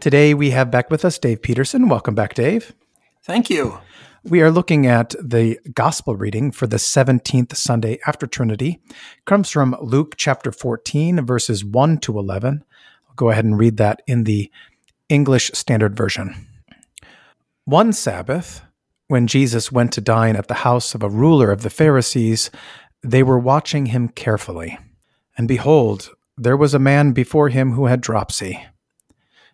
Today we have back with us Dave Petersen. Welcome back, Dave. Thank you. We are looking at the gospel reading for the 17th Sunday after Trinity. It comes from Luke chapter 14, verses 1 to 11. I'll go ahead and read that in the English Standard Version. One Sabbath, when Jesus went to dine at the house of a ruler of the Pharisees, they were watching him carefully. And behold, there was a man before him who had dropsy.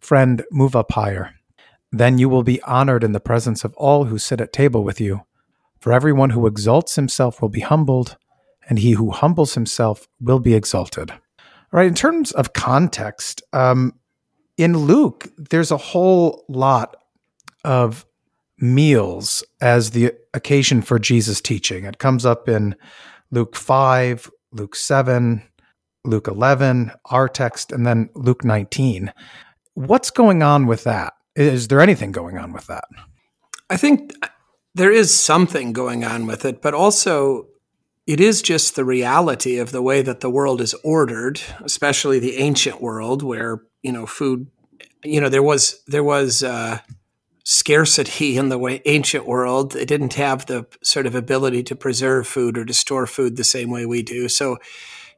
Friend, move up higher. Then you will be honored in the presence of all who sit at table with you. For everyone who exalts himself will be humbled, and he who humbles himself will be exalted. All right, in terms of context, um, in Luke, there's a whole lot of meals as the occasion for Jesus' teaching. It comes up in Luke 5, Luke 7, Luke 11, our text, and then Luke 19. What's going on with that? Is there anything going on with that? I think there is something going on with it, but also it is just the reality of the way that the world is ordered, especially the ancient world where, you know, food, you know, there was, there was, uh, scarcity in the way ancient world. They didn't have the sort of ability to preserve food or to store food the same way we do. So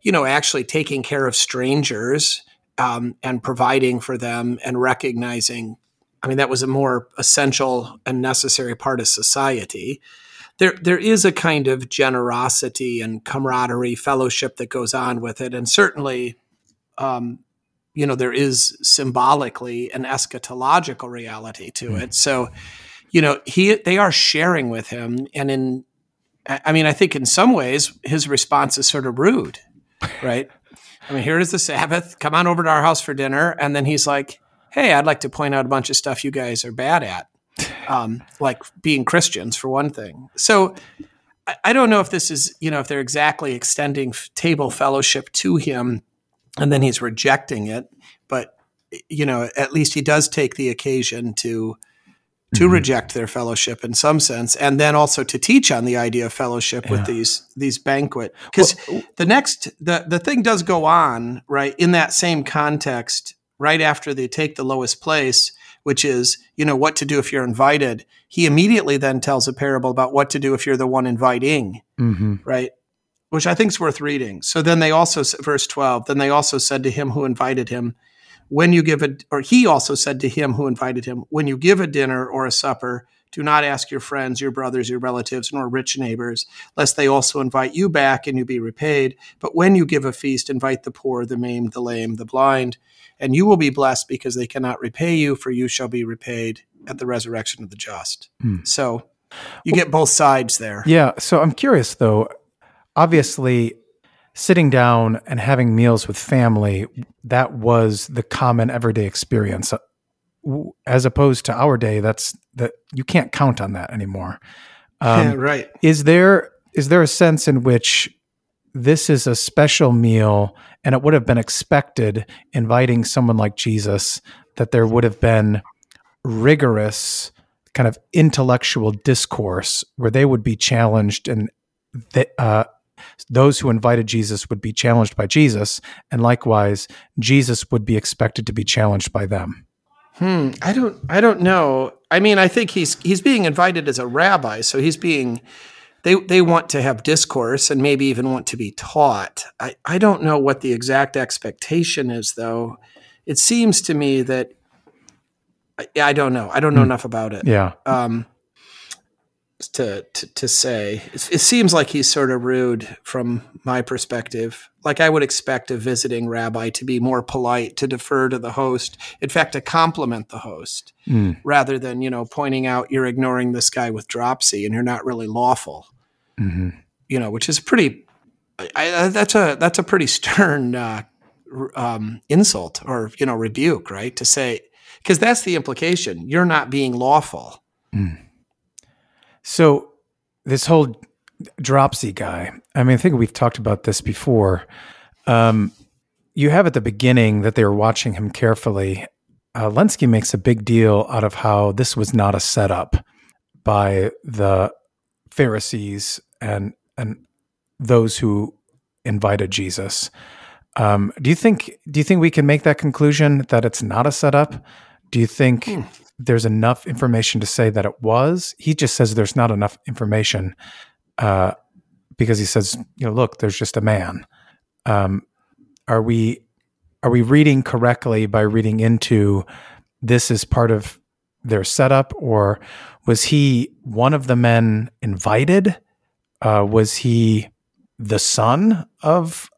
you know, actually taking care of strangers um, and providing for them and recognizing. I mean, that was a more essential and necessary part of society. There, there is a kind of generosity and camaraderie, fellowship that goes on with it, and certainly, um, you know, there is symbolically an eschatological reality to mm. it. So, you know, he they are sharing with him, and in, I mean, I think in some ways his response is sort of rude right? I mean, here is the Sabbath. Come on over to our house for dinner. And then he's like, hey, I'd like to point out a bunch of stuff you guys are bad at, um, like being Christians, for one thing. So I, I, don't know if this is, you know, if they're exactly extending table fellowship to him and then he's rejecting it. But, you know, at least he does take the occasion to to mm-hmm. reject their fellowship in some sense and then also to teach on the idea of fellowship yeah. with these these banquet because well, the next the the thing does go on right in that same context right after they take the lowest place which is you know what to do if you're invited he immediately then tells a parable about what to do if you're the one inviting mm-hmm. right which i think is worth reading so then they also verse 12 then they also said to him who invited him when you give a, or he also said to him who invited him, when you give a dinner or a supper, do not ask your friends, your brothers, your relatives, nor rich neighbors, lest they also invite you back and you be repaid. But when you give a feast, invite the poor, the maimed, the lame, the blind, and you will be blessed because they cannot repay you, for you shall be repaid at the resurrection of the just. Hmm. So you get both sides there. Yeah. So I'm curious though. Obviously, sitting down and having meals with family, that was the common everyday experience. As opposed to our day, that's that you can't count on that anymore. Um, yeah, right. Is there is there a sense in which this is a special meal and it would have been expected inviting someone like Jesus that there would have been rigorous kind of intellectual discourse where they would be challenged and th- uh, those who invited Jesus would be challenged by Jesus, and likewise, Jesus would be expected to be challenged by them. Hmm. I don't. I don't know. I mean, I think he's he's being invited as a rabbi, so he's being. They they want to have discourse and maybe even want to be taught. I I don't know what the exact expectation is, though. It seems to me that. I, I don't know. I don't know hmm. enough about it. Yeah. Um, to, to, to say. It, it, seems like he's sort of rude from my perspective. Like I would expect a visiting rabbi to be more polite, to defer to the host, in fact, to compliment the host, mm. rather than you know pointing out you're ignoring this guy with dropsy and you're not really lawful. Mm-hmm. You know, which is pretty. I, I, that's a that's a pretty stern uh, um, insult or you know rebuke, right? To say because that's the implication. You're not being lawful. Mm so this whole dropsy guy, I mean, I think we've talked about this before. Um, you have at the beginning that they were watching him carefully. Uh, Lenski makes a big deal out of how this was not a setup by the Pharisees and and those who invited Jesus. Um, do you think do you think we can make that conclusion that it's not a setup? Do you think hmm there's enough information to say that it was. He just says there's not enough information uh, because he says, you know, look, there's just a man. Um, are we are we reading correctly by reading into this is part of their setup, or was he one of the men invited? Uh, was he the son of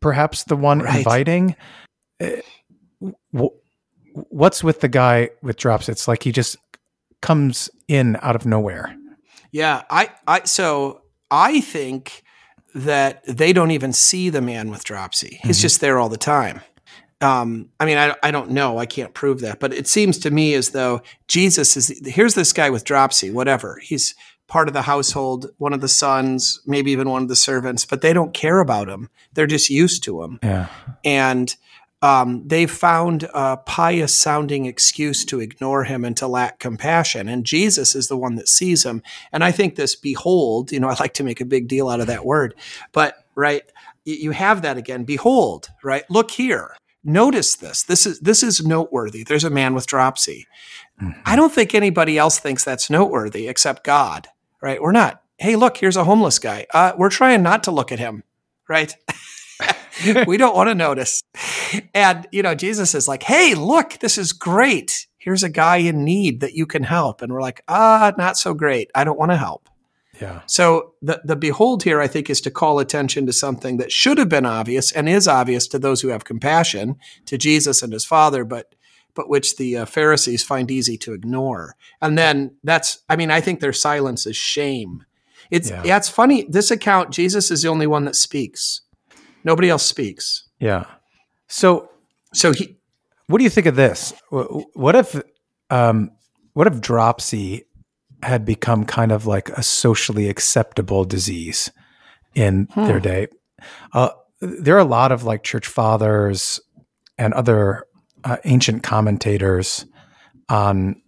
perhaps the one right. inviting? Uh, what's with the guy with drops? It's like he just comes in out of nowhere. Yeah, I, I, so I think that they don't even see the man with dropsy. He's mm-hmm. just there all the time. Um, I mean, I, I don't know. I can't prove that, but it seems to me as though Jesus is here's this guy with dropsy, whatever. He's part of the household, one of the sons, maybe even one of the servants, but they don't care about him. They're just used to him. Yeah. And um, they found a pious sounding excuse to ignore him and to lack compassion. And Jesus is the one that sees him. And I think this behold, you know, I like to make a big deal out of that word, but right, you have that again. Behold, right? Look here. Notice this. This is this is noteworthy. There's a man with dropsy. Mm-hmm. I don't think anybody else thinks that's noteworthy except God, right? We're not. Hey, look, here's a homeless guy. Uh, we're trying not to look at him, right? we don't want to notice. And, you know, Jesus is like, hey, look, this is great. Here's a guy in need that you can help. And we're like, ah, not so great. I don't want to help. Yeah. So the, the behold here, I think, is to call attention to something that should have been obvious and is obvious to those who have compassion, to Jesus and his Father, but but which the uh, Pharisees find easy to ignore. And then that's, I mean, I think their silence is shame. It's yeah. yeah, it's funny. This account, Jesus is the only one that speaks. Nobody else speaks. Yeah. So, so he. What do you think of this? What if, um, what if dropsy had become kind of like a socially acceptable disease in hmm. their day? Uh, there are a lot of like church fathers and other uh, ancient commentators on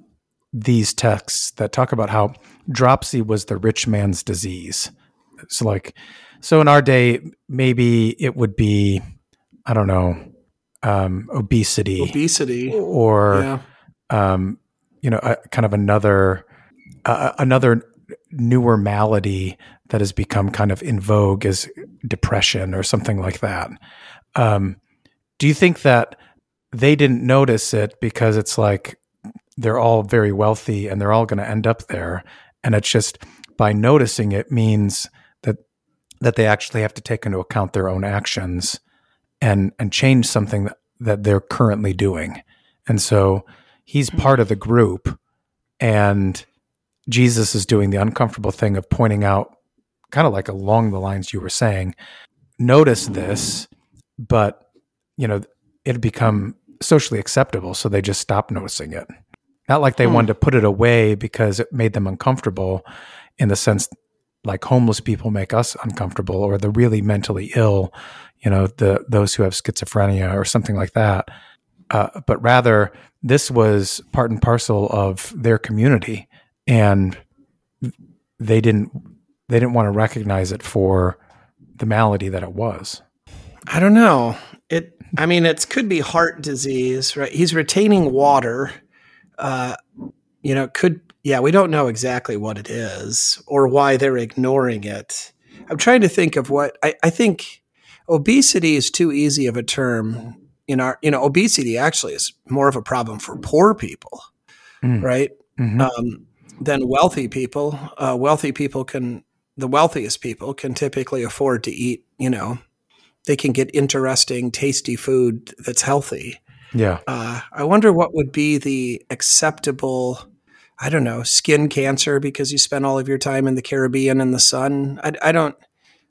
these texts that talk about how dropsy was the rich man's disease. So, like, so in our day, maybe it would be, I don't know, um, obesity, obesity, or yeah. um, you know, a, kind of another uh, another newer malady that has become kind of in vogue is depression or something like that. Um, do you think that they didn't notice it because it's like they're all very wealthy and they're all going to end up there, and it's just by noticing it means that they actually have to take into account their own actions and and change something that, that they're currently doing. And so he's hmm. part of the group and Jesus is doing the uncomfortable thing of pointing out kind of like along the lines you were saying, notice this, but you know, it become socially acceptable, so they just stopped noticing it. Not like they hmm. wanted to put it away because it made them uncomfortable in the sense like homeless people make us uncomfortable or the really mentally ill, you know, the those who have schizophrenia or something like that. Uh, but rather, this was part and parcel of their community, and they didn't they didn't want to recognize it for the malady that it was. I don't know. It. I mean, it could be heart disease, right? He's retaining water. Uh, you know, it could yeah. We don't know exactly what it is or why they're ignoring it. I'm trying to think of what I, I think. Obesity is too easy of a term in our. You know, obesity actually is more of a problem for poor people, mm. right? Mm-hmm. Um, than wealthy people. Uh, wealthy people can. The wealthiest people can typically afford to eat. You know, they can get interesting, tasty food that's healthy. Yeah. Uh, I wonder what would be the acceptable, I don't know, skin cancer because you spend all of your time in the Caribbean in the sun. I, I don't.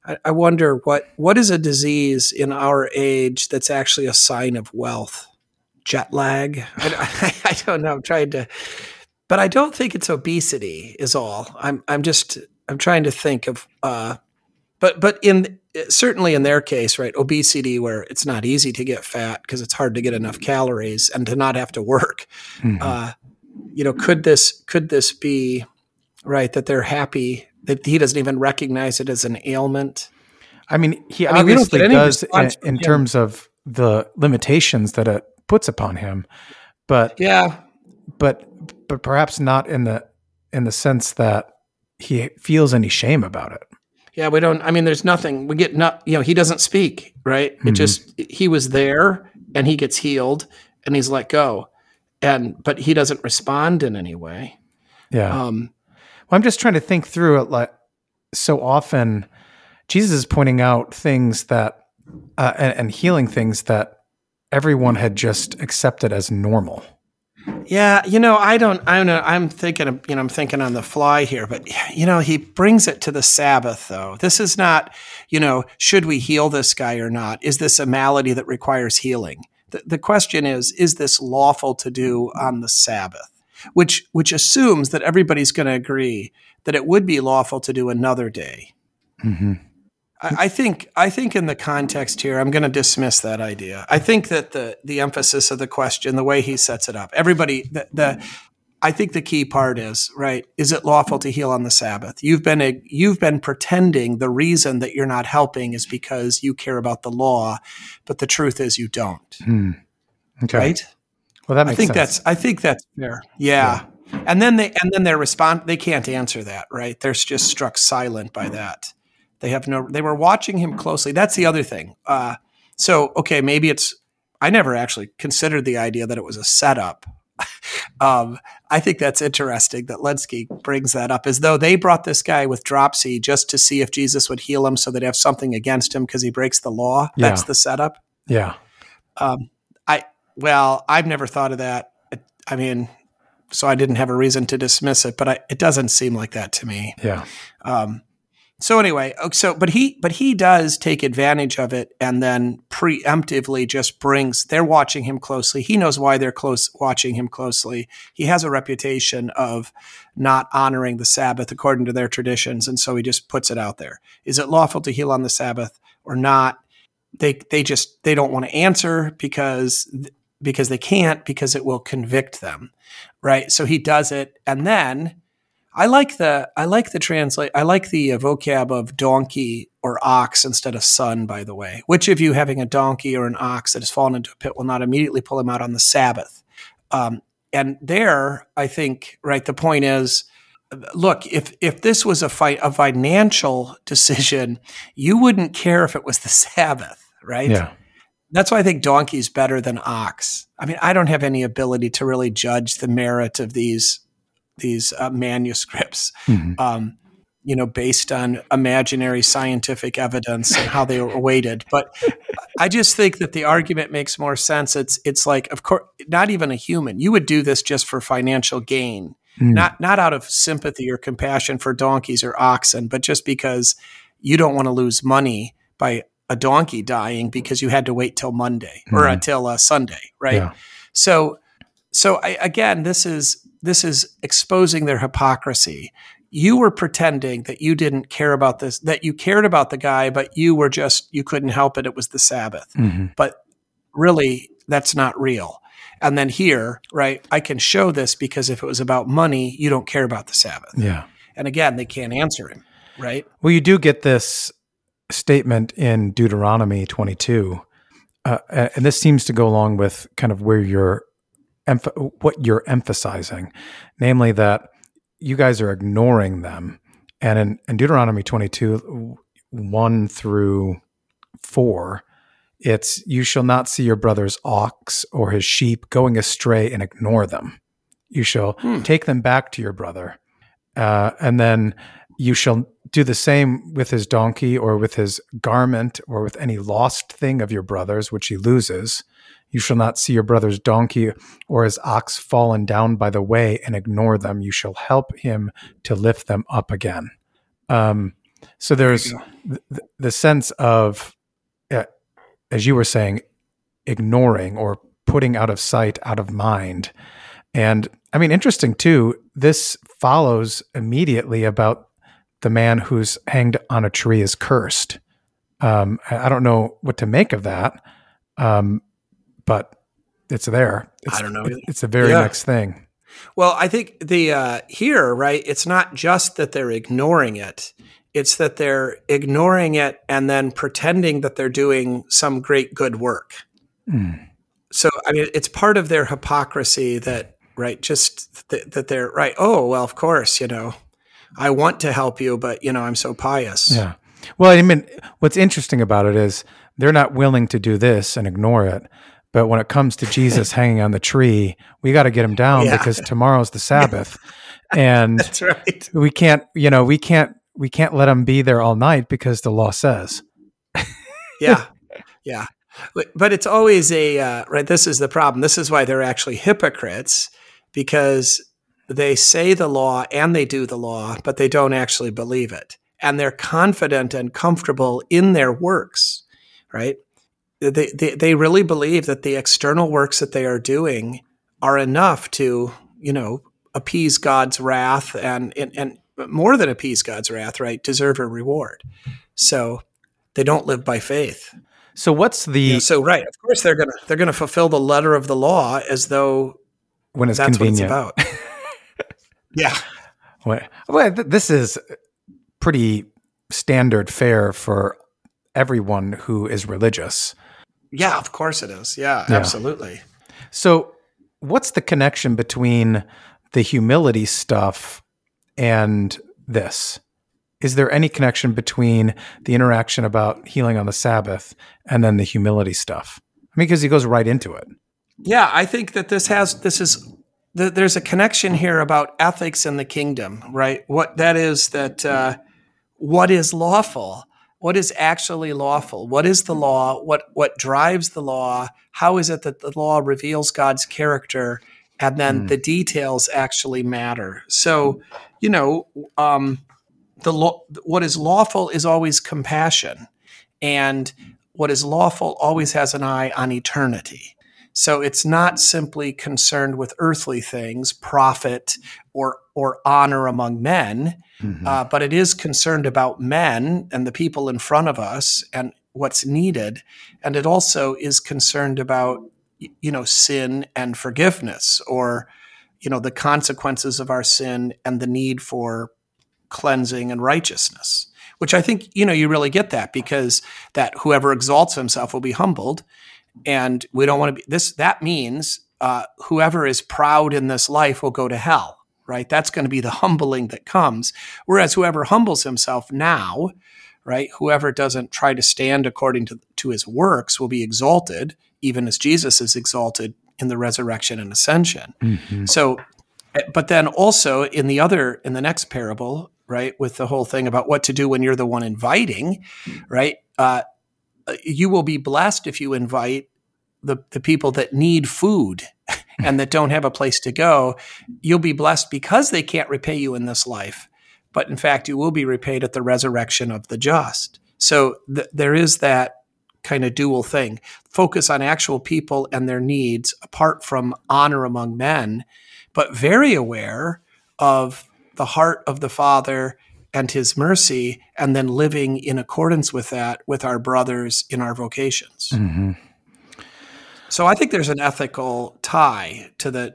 I, I wonder what what is a disease in our age that's actually a sign of wealth. Jet lag. I, I, I don't know. I'm trying to, but I don't think it's obesity. Is all. I'm. I'm just. I'm trying to think of. Uh, but but in certainly in their case, right, obesity where it's not easy to get fat because it's hard to get enough calories and to not have to work. Mm-hmm. Uh, you know, could this could this be right that they're happy that he doesn't even recognize it as an ailment? I mean, he I mean, obviously does in, in terms of the limitations that it puts upon him, but yeah, but but perhaps not in the in the sense that he feels any shame about it yeah, we don't. I mean, there's nothing. We get not. You know, he doesn't speak. Right. Mm-hmm. It just he was there and he gets healed and he's let go, and but he doesn't respond in any way. Yeah. Um, well, I'm just trying to think through it. Like so often, Jesus is pointing out things that uh, and, and healing things that everyone had just accepted as normal. Yeah, you know, I don't, I don't know. I'm thinking, of, you know, I'm thinking on the fly here, but you know, he brings it to the Sabbath, though. This is not, you know, should we heal this guy or not? Is this a malady that requires healing? The, the question is, is this lawful to do on the Sabbath? Which, which assumes that everybody's going to agree that it would be lawful to do another day. Mm-hmm. I, think I think in the context here, I'm going to dismiss that idea. I think that the the emphasis of the question, the way he sets it up, everybody the, the I think the key part is right. Is it lawful to heal on the Sabbath? You've been a, you've been pretending the reason that you're not helping is because you care about the law, but the truth is you don't. Hmm. Okay. Right. Well, that makes I think sense. that's I think that's fair. Yeah. yeah. And then they and then their response they can't answer that, right? They're just struck silent by that. They have no. They were watching him closely. That's the other thing. Uh, so okay, maybe it's. I never actually considered the idea that it was a setup. Um, I think that's interesting that Lenski brings that up, as though they brought this guy with dropsy just to see if Jesus would heal him, so they'd have something against him because he breaks the law. Yeah. That's the setup. Yeah. Um, I well, I've never thought of that. I mean, so I didn't have a reason to dismiss it, but I, it doesn't seem like that to me. Yeah. Um, so anyway, so but he but he does take advantage of it and then preemptively just brings they're watching him closely. He knows why they're close watching him closely. He has a reputation of not honoring the Sabbath according to their traditions and so he just puts it out there. Is it lawful to heal on the Sabbath or not? They they just they don't want to answer because because they can't because it will convict them. Right? So he does it and then I like the I like the translate I like the uh, vocab of donkey or ox instead of son. By the way, which of you having a donkey or an ox that has fallen into a pit will not immediately pull him out on the Sabbath? Um, and there, I think right. The point is, look if if this was a fight a financial decision, you wouldn't care if it was the Sabbath, right? Yeah. That's why I think donkey's better than ox. I mean, I don't have any ability to really judge the merit of these these uh, manuscripts. Mm-hmm. Um, you know, based on imaginary scientific evidence and how they were weighted. But I just think that the argument makes more sense. It's it's like, of course, not even a human. You would do this just for financial gain, mm. not not out of sympathy or compassion for donkeys or oxen, but just because you don't want to lose money by a donkey dying because you had to wait till Monday mm. or until uh, Sunday, right? Yeah. So, so I, again, this is this is exposing their hypocrisy. You were pretending that you didn't care about this, that you cared about the guy, but you were just, you couldn't help it. It was the Sabbath. Mm-hmm. But really, that's not real. And then here, right, I can show this because if it was about money, you don't care about the Sabbath. Yeah. And again, they can't answer him, right? Well, you do get this statement in Deuteronomy 22, uh, and this seems to go along with kind of where you're emph- what you're emphasizing, namely that you guys are ignoring them. And in, in Deuteronomy 22, 1 through 4, it's you shall not see your brother's ox or his sheep going astray and ignore them. You shall Hmm. take them back to your brother. Uh, and then you shall do the same with his donkey or with his garment or with any lost thing of your brother's which he loses. You shall not see your brother's donkey or his ox fallen down by the way and ignore them. You shall help him to lift them up again. Um, so there's the, the sense of, uh, as you were saying, ignoring or putting out of sight, out of mind. And I mean, interesting too, this follows immediately about the man who's hanged on a tree is cursed. Um, I don't know what to make of that, um, but it's there. It's, I don't know either. it's the very Yeah. next thing. Well, I think the uh, here, right? It's not just that they're ignoring it; it's that they're ignoring it and then pretending that they're doing some great good work. Mm. So, I mean, it's part of their hypocrisy that, right? Just th- that they're right. Oh, well, of course, you know, I want to help you, but you know, I'm so pious. Yeah. Well, I mean, what's interesting about it is they're not willing to do this and ignore it. But when it comes to Jesus hanging on the tree, we got to get him down Yeah. because tomorrow's the Sabbath, and That's right. we can't, you know, we can't, we can't let him be there all night because the law says. yeah yeah but, it's always a uh, right this is the problem this is why they're actually hypocrites because they say the law and they do the law but they don't actually believe it. And they're confident and comfortable in their works right? They, they, they really believe that the external works that they are doing are enough to you know appease god's wrath and and, and more than appease god's wrath right? Deserve a reward. So they don't live by faith. So what's the yeah, so right, of course they're gonna they're gonna fulfill the letter of the law as though when it's that's convenient? what it's about. yeah, Well, well, th- this is pretty standard fare for everyone who is religious. yeah, of course it is. Yeah, Yeah. absolutely. So, what's the connection between the humility stuff and this? Is there any connection between the interaction about healing on the Sabbath and then the humility stuff? I mean, because he goes right into it. Yeah, I think that this has this is th- there's a connection here about ethics in the kingdom, right? What that is that uh, what is lawful, what is actually lawful, what is the law, what what drives the law, how is it that the law reveals God's character, and then Mm. the details actually matter. So, you know, um, the law, what is lawful is always compassion, and what is lawful always has an eye on eternity. So it's not simply concerned with earthly things, profit or or honor among men, Mhm. uh, but it is concerned about men and the people in front of us and what's needed, and it also is concerned about you know sin and forgiveness, or you know the consequences of our sin and the need for cleansing and righteousness. Which I think you know you really get that because that whoever exalts himself will be humbled, and we don't want to be this that means uh, whoever is proud in this life will go to hell right that's going to be the humbling that comes whereas whoever humbles himself now right whoever doesn't try to stand according to, to his works will be exalted even as jesus is exalted in the resurrection and ascension Mhm. so, eh, but then also in the other, in the next parable, right, with the whole thing about what to do when you're the one inviting, right? Uh, Uh, you will be blessed if you invite the, the people that need food and that don't have a place to go. You'll be blessed because they can't repay you in this life. But in fact, you will be repaid at the resurrection of the just. So th- there is that kind of dual thing focus on actual people and their needs apart from honor among men, but very aware of the heart of the Father and his mercy, and then living in accordance with that with our brothers in our vocations. Mhm. So I think there's an ethical tie to the.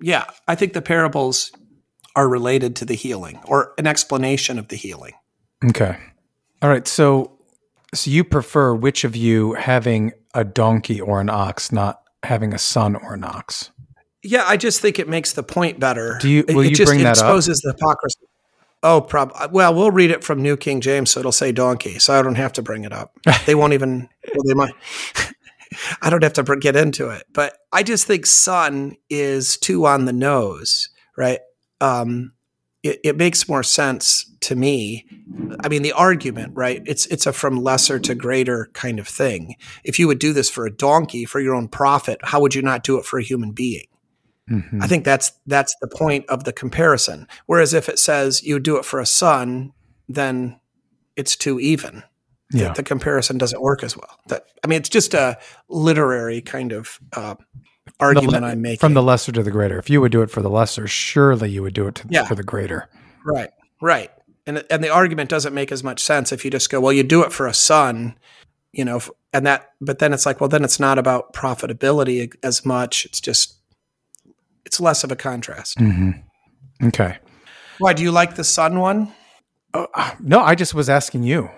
Yeah, I think the parables are related to the healing or an explanation of the healing. Okay. All right. So, so you prefer which of you having a donkey or an ox, not having a son or an ox? Yeah, I just think it makes the point better. Do you? Will it, you just bring that exposes the hypocrisy. Oh, prob. Well, we'll read it from New King James, so it'll say donkey, so I don't have to bring it up. They won't even. Well, they might. I don't have to get into it, but I just think son is too on the nose, right? Um, it, it makes more sense to me. I mean, the argument, right? It's it's a from lesser to greater kind of thing. If you would do this for a donkey for your own profit, how would you not do it for a human being? Mhm. I think that's that's the point of the comparison. Whereas if it says you do it for a son, then it's too even. The- Yeah. The, comparison doesn't work as well. That I mean, it's just a literary kind of uh, argument le- I'm making. From the lesser to the greater. If you would do it for the lesser, surely you would do it to, Yeah. for the greater. right, right, and and the argument doesn't make as much sense if you just go, well, you do it for a son, you know, and that. But then it's like, well, then it's not about profitability as much. It's just it's less of a contrast. hmm Okay. Why do you like the sun one? Oh, no, I just was asking you.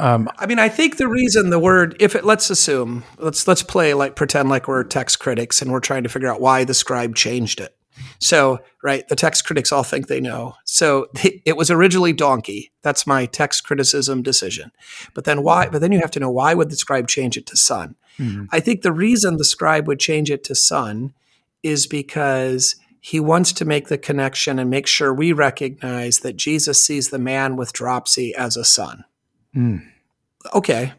Um, I mean, I think the reason the word, if it, let's assume, let's let's play like pretend like we're text critics and we're trying to figure out why the scribe changed it. So, right, the text critics all think they know. So it was originally donkey. That's my text criticism decision. But then why? But then you have to know why would the scribe change it to son? mhm. I think the reason the scribe would change it to son is because he wants to make the connection and make sure we recognize that Jesus sees the man with dropsy as a son. Mm. okay.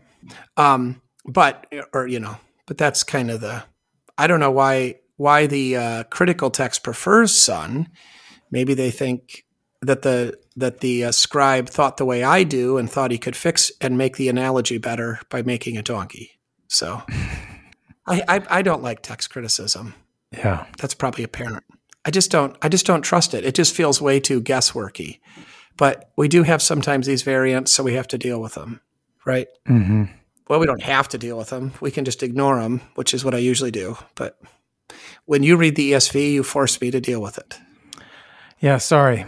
Um but or you know but that's kind of the i don't know why why the uh, critical text prefers son. Maybe they think that the that the uh, scribe thought the way i do and thought he could fix and make the analogy better by making a donkey. So I, I i don't like text criticism Yeah. that's probably apparent i just don't i just don't trust it it just feels way too guessworky but we do have sometimes these variants so we have to deal with them right hmm well, we don't have to deal with them. We can just ignore them, which is what I usually do. But when you read the ESV, you force me to deal with it. Yeah. Sorry.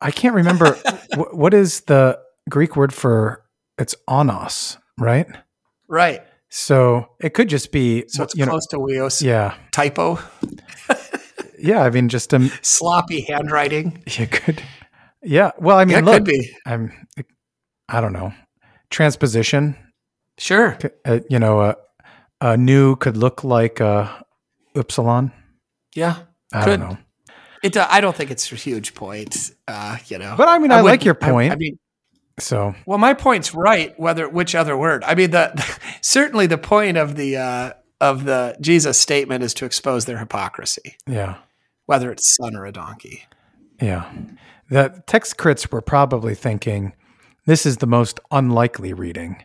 I can't remember. what is the Greek word for it's onos, right? Right. So it could just be, So it's you know, close to huios. yeah. Typo, Yeah. I mean, just um, sloppy handwriting. you could, yeah. Well, I mean, Yeah, it look, could be. I'm, I don't know, transposition. Sure. Uh, you know, a a nu could look like a upsilon. Yeah. I Could. don't know. It. Uh, I don't think it's a huge point. Uh, you know. But I mean, I, like wouldn't- your I- point. I, mean, so well, my point's right. Whether which other word? I mean, the certainly the point of the uh, of the Jesus statement is to expose their hypocrisy, yeah, whether it's son or a donkey. yeah. The text crits were probably thinking this is the most unlikely reading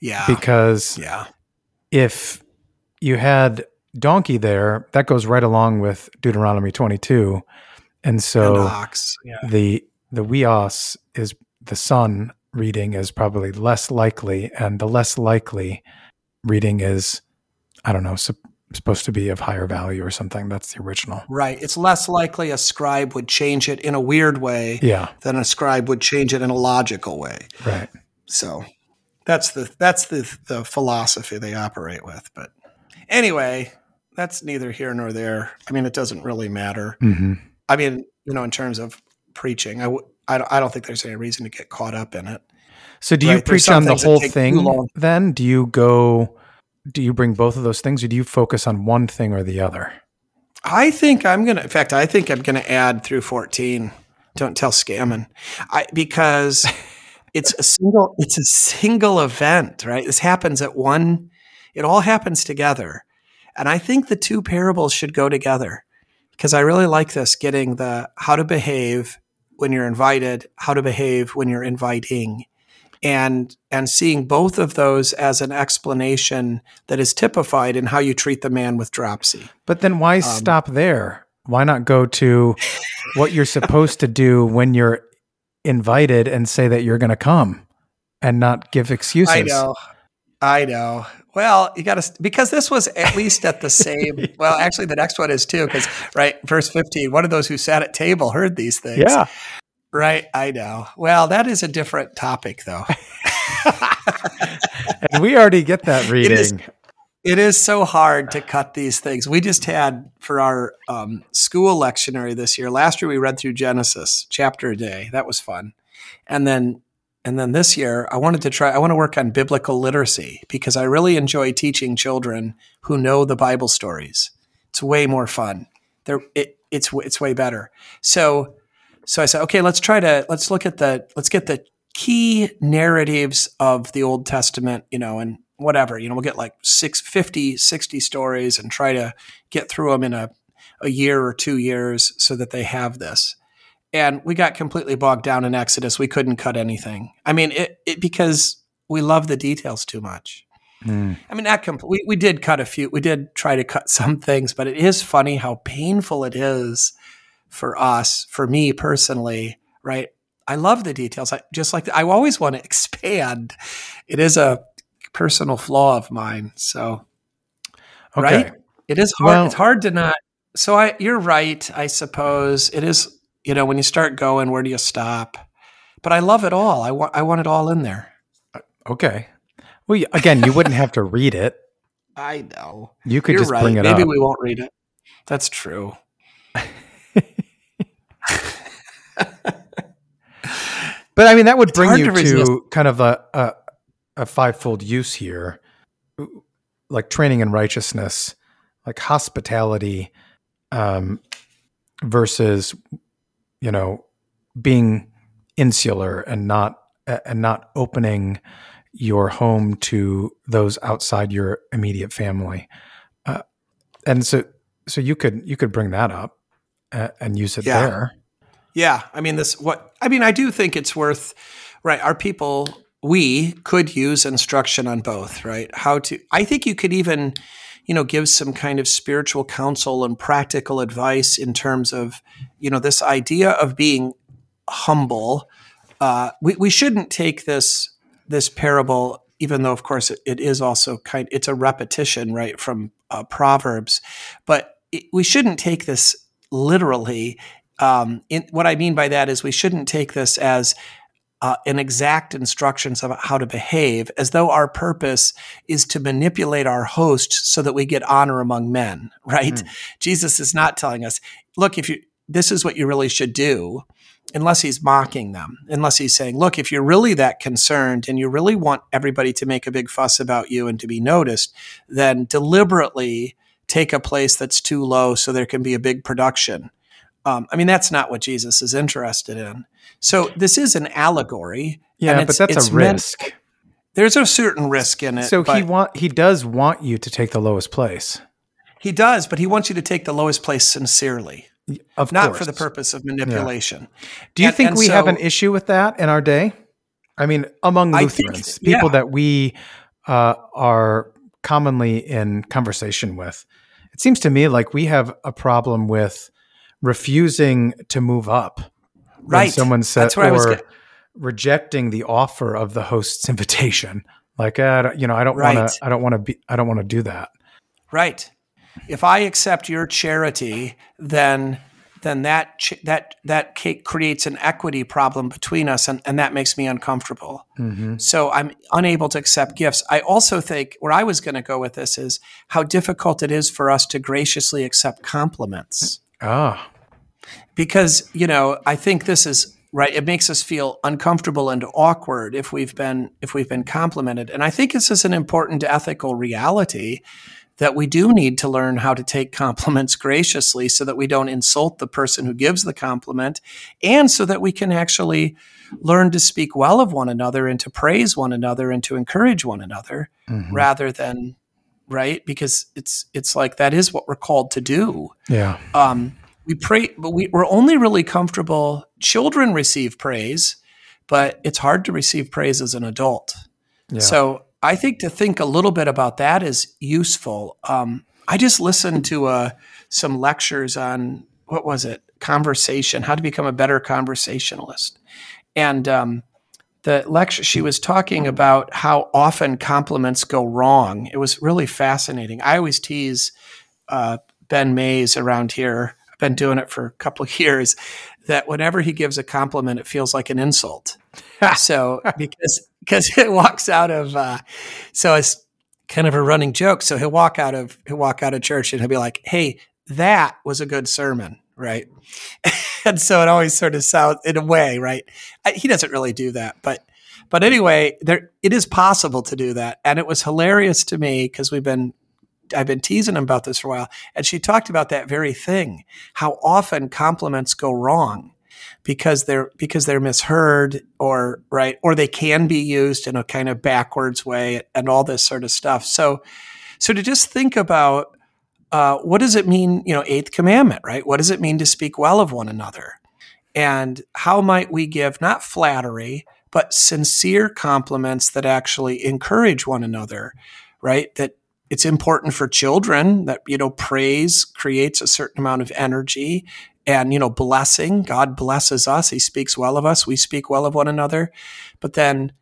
Yeah. because yeah. if you had donkey there, that goes right along with Deuteronomy 22. And so and ox. Yeah. the the huios is the son reading is probably less likely and the less likely reading is I don't know, sup- supposed to be of higher value or something. That's the original. Right. It's less likely a scribe would change it in a weird way Yeah, than a scribe would change it in a logical way. right. So that's the that's the the philosophy they operate with. But anyway, that's neither here nor there. I mean, it doesn't really matter. hmm I mean, you know, in terms of preaching, I w- I don't, I don't think there's any reason to get caught up in it. So do you Right, there's preach on the whole thing then? Do you go do you bring both of those things or do you focus on one thing or the other? I think I'm gonna. In fact, I think I'm gonna add through 14. Don't tell scamming, I, because it's a single. It's a single event, right? This happens at one. It all happens together, and I think the two parables should go together because I really like this. Getting the how to behave when you're invited, how to behave when you're inviting, and and seeing both of those as an explanation that is typified in how you treat the man with dropsy. But then why um, stop there? Why not go to what you're supposed to do when you're invited and say that you're going to come and not give excuses? I know. I know. Well, you got to because this was at least at the same. well, actually, the next one is too because right, verse fifteen. One of those who sat at table heard these things. Yeah. Right. I know. Well, that is a different topic, though. and we already get that reading. It is, it is so hard to cut these things. We just had for our um, school lectionary this year. Last year we read through Genesis chapter a day. That was fun, and then and then this year I wanted to try. I want to work on biblical literacy because I really enjoy teaching children who know the Bible stories. It's way more fun. They're, it, it's it's way better. So so I said, okay, let's try to let's look at the let's get the key narratives of the Old Testament, you know, and whatever, you know, we'll get like six, 50, 60 stories and try to get through them in a, a year or two years so that they have this. And we got completely bogged down in Exodus. We couldn't cut anything. I mean, it, it because we love the details too much. Mm. I mean, that compl- we, we did cut a few, we did try to cut some things, but it is funny how painful it is for us, for me personally, right? I love the details. I just like I always want to expand. It is a personal flaw of mine. So, okay. right? It is hard. Well, it's hard to not. So I, you're right. I suppose it is. You know, when you start going, where do you stop? But I love it all. I want. I want it all in there. Uh, okay. Well, again, you wouldn't have to read it. I know. You could you're just right. bring it Maybe up. Maybe we won't read it. That's true. but I mean, that would it's bring you to, to kind of a, a a fivefold use here, like training in righteousness, like hospitality, um, versus, you know, being insular and not and not opening your home to those outside your immediate family. Uh, and so, so you could you could bring that up and, and use it yeah. there. Yeah, I mean this. What I mean, I do think it's worth. Right, our people we could use instruction on both, right? How to, I think you could even, you know, give some kind of spiritual counsel and practical advice in terms of, you know, this idea of being humble. Uh, we, we shouldn't take this, this parable, even though of course it, it is also kind, it's a repetition, right, from uh, Proverbs, but it, we shouldn't take this literally. Um, in, what I mean by that is we shouldn't take this as uh, an exact instructions about how to behave, as though our purpose is to manipulate our host so that we get honor among men. Right? Mm. Jesus is not telling us, look, if you this is what you really should do, unless he's mocking them, unless he's saying, look, if you're really that concerned and you really want everybody to make a big fuss about you and to be noticed, then deliberately take a place that's too low so there can be a big production. Um, I mean, that's not what Jesus is interested in. So this is an allegory. Yeah, but that's a risk. Meant, there's a certain risk in it. So he want he does want you to take the lowest place. He does, but he wants you to take the lowest place sincerely. Of not course. for the purpose of manipulation. Yeah. Do you and, think and we so, have an issue with that in our day? I mean, among Lutherans, think, people that we uh, are commonly in conversation with, it seems to me like we have a problem with refusing to move up right. someone said, or rejecting the offer of the host's invitation. Like, uh, you know, I don't right. want to, I don't want to be, I don't want to do that. Right. If I accept your charity, then then that ch- that that creates an equity problem between us, and, and that makes me uncomfortable. Mm-hmm. So I'm unable to accept gifts. I also think where I was going to go with this is how difficult it is for us to graciously accept compliments. Ah, because you know i think this is right it makes us feel uncomfortable and awkward if we've been if we've been complimented. And i think this is an important ethical reality that we do need to learn how to take compliments graciously so that we don't insult the person who gives the compliment and so that we can actually learn to speak well of one another and to praise one another and to encourage one another mm-hmm. rather than right? Because it's it's like that is what we're called to do. Yeah. Um we pray, but we, we're only really comfortable. Children receive praise, but it's hard to receive praise as an adult. Yeah. So I think to think a little bit about that is useful. Um, I just listened to uh, some lectures on what was it? Conversation, how to become a better conversationalist. And um, the lecture she was talking about how often compliments go wrong. It was really fascinating. I always tease uh, Ben Mays around here. Been doing it for a couple of years. That whenever he gives a compliment, it feels like an insult. so because because it walks out of uh, so it's kind of a running joke. So he'll walk out of he'll walk out of church and he'll be like, "Hey, that was a good sermon." right? and so it always sort of sounds in a way, right? He doesn't really do that, but but anyway, there it is possible to do that, and it was hilarious to me because we've been I've been teasing him about this for a while, and she talked about that very thing, how often compliments go wrong because they're because they're misheard or right or they can be used in a kind of backwards way and all this sort of stuff. So so to just think about uh, what does it mean, you know, eighth commandment, right? What does it mean to speak well of one another? And how might we give not flattery, but sincere compliments that actually encourage one another, right? That it's important for children that, you know, praise creates a certain amount of energy and, you know, blessing. God blesses us. He speaks well of us. We speak well of one another. But then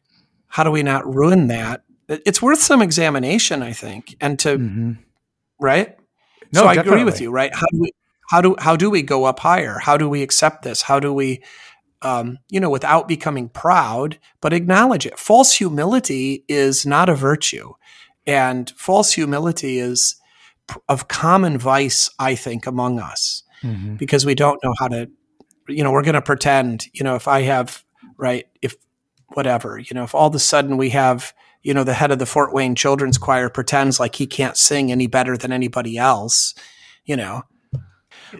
how do we not ruin that? It's worth some examination, I think, and to, mm-hmm. right? No, so I definitely. agree with you, right? How do we how do how do we go up higher? How do we accept this? How do we um, you know, without becoming proud, but acknowledge it. False humility is not a virtue. And false humility is of common vice, I think, among us mm-hmm. because we don't know how to, you know, we're going to pretend, you know, if I have, right, if whatever, you know, if all of a sudden we have you know, the head of the Fort Wayne Children's Choir pretends like he can't sing any better than anybody else, you know.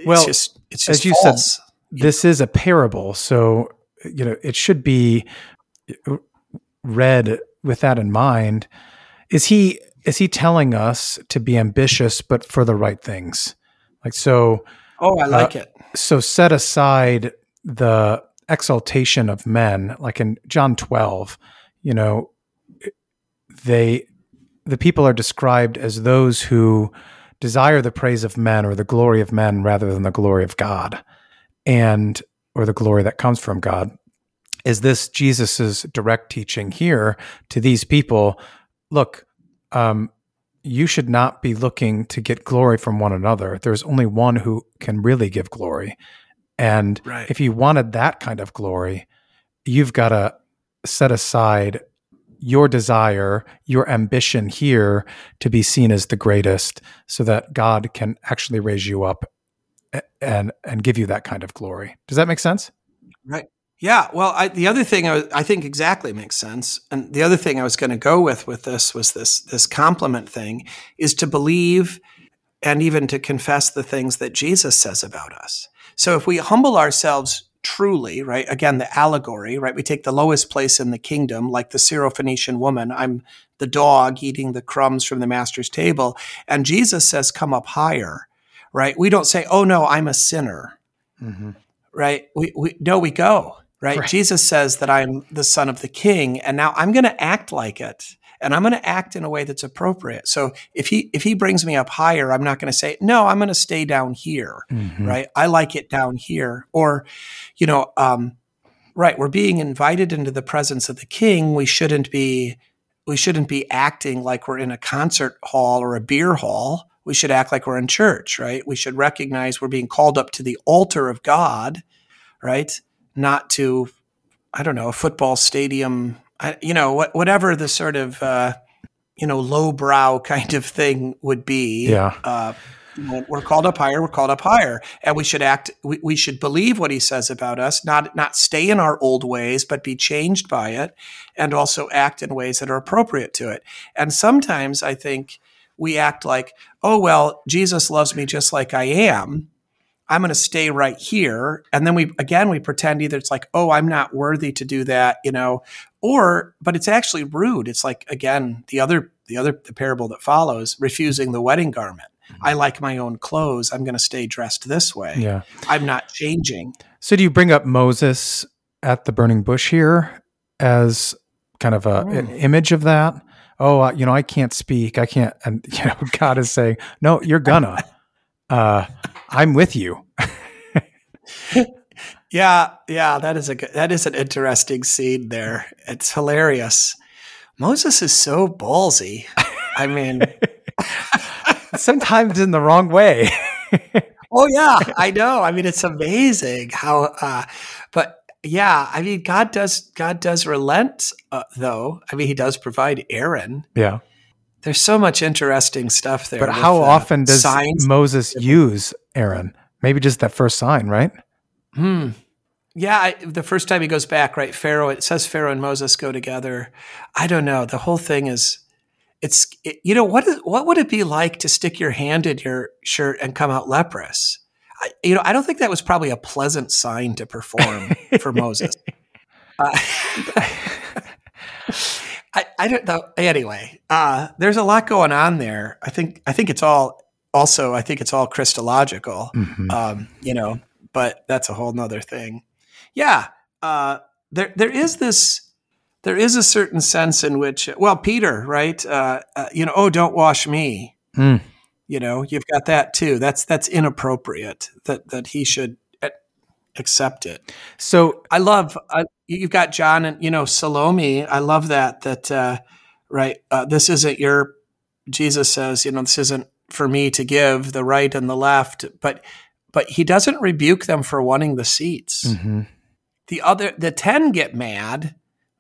Well, it's just, it's just as you false. said, this is a parable, so you know it should be read with that in mind. Is he is he telling us to be ambitious, but for the right things? Like so. Oh, I like uh, it. So set aside the exaltation of men, like in John twelve. You know, they the people are described as those who desire the praise of men or the glory of men rather than the glory of God and or the glory that comes from God is this Jesus's direct teaching here to these people look um, you should not be looking to get glory from one another there's only one who can really give glory and right. if you wanted that kind of glory you've got to set aside your desire, your ambition here to be seen as the greatest so that God can actually raise you up and and give you that kind of glory. Does that make sense? Right. Yeah. Well, I, the other thing I, I, think exactly makes sense, and the other thing I was going to go with with this was this this compliment thing is to believe and even to confess the things that Jesus says about us. So if we humble ourselves truly, right? Again, the allegory, right? We take the lowest place in the kingdom, like the Syrophoenician woman. I'm the dog eating the crumbs from the master's table. And Jesus says, come up higher, right? We don't say, oh no, I'm a sinner, mm-hmm. right? We, we, no, we go, right? right? Jesus says that I'm the son of the king, and now I'm going to act like it and I'm going to act in a way that's appropriate. So if he if he brings me up higher, I'm not going to say no. I'm going to stay down here, mm-hmm. right? I like it down here, or you know, um, right? We're being invited into the presence of the King. We shouldn't be we shouldn't be acting like we're in a concert hall or a beer hall. We should act like we're in church, right? We should recognize we're being called up to the altar of God, right? Not to I don't know, a football stadium you know, what, whatever the sort of, uh, you know, lowbrow kind of thing would be. Yeah. Uh, we're called up higher. We're called up higher, and we should act. We, we should believe what he says about us, not not stay in our old ways, but be changed by it, and also act in ways that are appropriate to it. And sometimes I think we act like, oh well, Jesus loves me just like I am, I'm going to stay right here. And then we, again, we pretend either it's like, oh, I'm not worthy to do that, you know, or, but it's actually rude. It's like, again, the other, the other, the parable that follows, refusing the wedding garment. Mm-hmm. I like my own clothes. I'm going to stay dressed this way. Yeah. I'm not changing. So do you bring up Moses at the burning bush here as kind of a, mm. an image of that? Oh, uh, you know, I can't speak. I can't. And, you know, God is saying, no, you're gonna. Uh, I'm with you. Yeah, yeah, that is a good, that is an interesting scene there. It's hilarious. Moses is so ballsy. I mean, sometimes in the wrong way. oh yeah, I know. I mean, it's amazing how. Uh, but yeah, I mean, God does God does relent uh, though. I mean, He does provide Aaron. Yeah. There's so much interesting stuff there. But with, how uh, often does signs? Moses use Aaron? Maybe just that first sign, right? Hmm. Yeah, I, the first time he goes back, right? Pharaoh. It says Pharaoh and Moses go together. I don't know. The whole thing is, it's it, you know what is what would it be like to stick your hand in your shirt and come out leprous? I, you know, I don't think that was probably a pleasant sign to perform for Moses. Uh, I, I don't know. Anyway, uh, there's a lot going on there. I think I think it's all also I think it's all Christological. Mm-hmm. Um, you know, but that's a whole nother thing. Yeah, uh, there there is this. There is a certain sense in which, well, Peter, right? Uh, uh you know, oh, don't wash me. Mm. You know, you've got that too. That's that's inappropriate. That that he should accept it. So I love uh, you've got John and you know Salome. I love that that uh, right. Uh, this isn't your. Jesus says, you know, this isn't for me to give the right and the left, but but he doesn't rebuke them for wanting the seats. Mm-hmm. The other the ten get mad,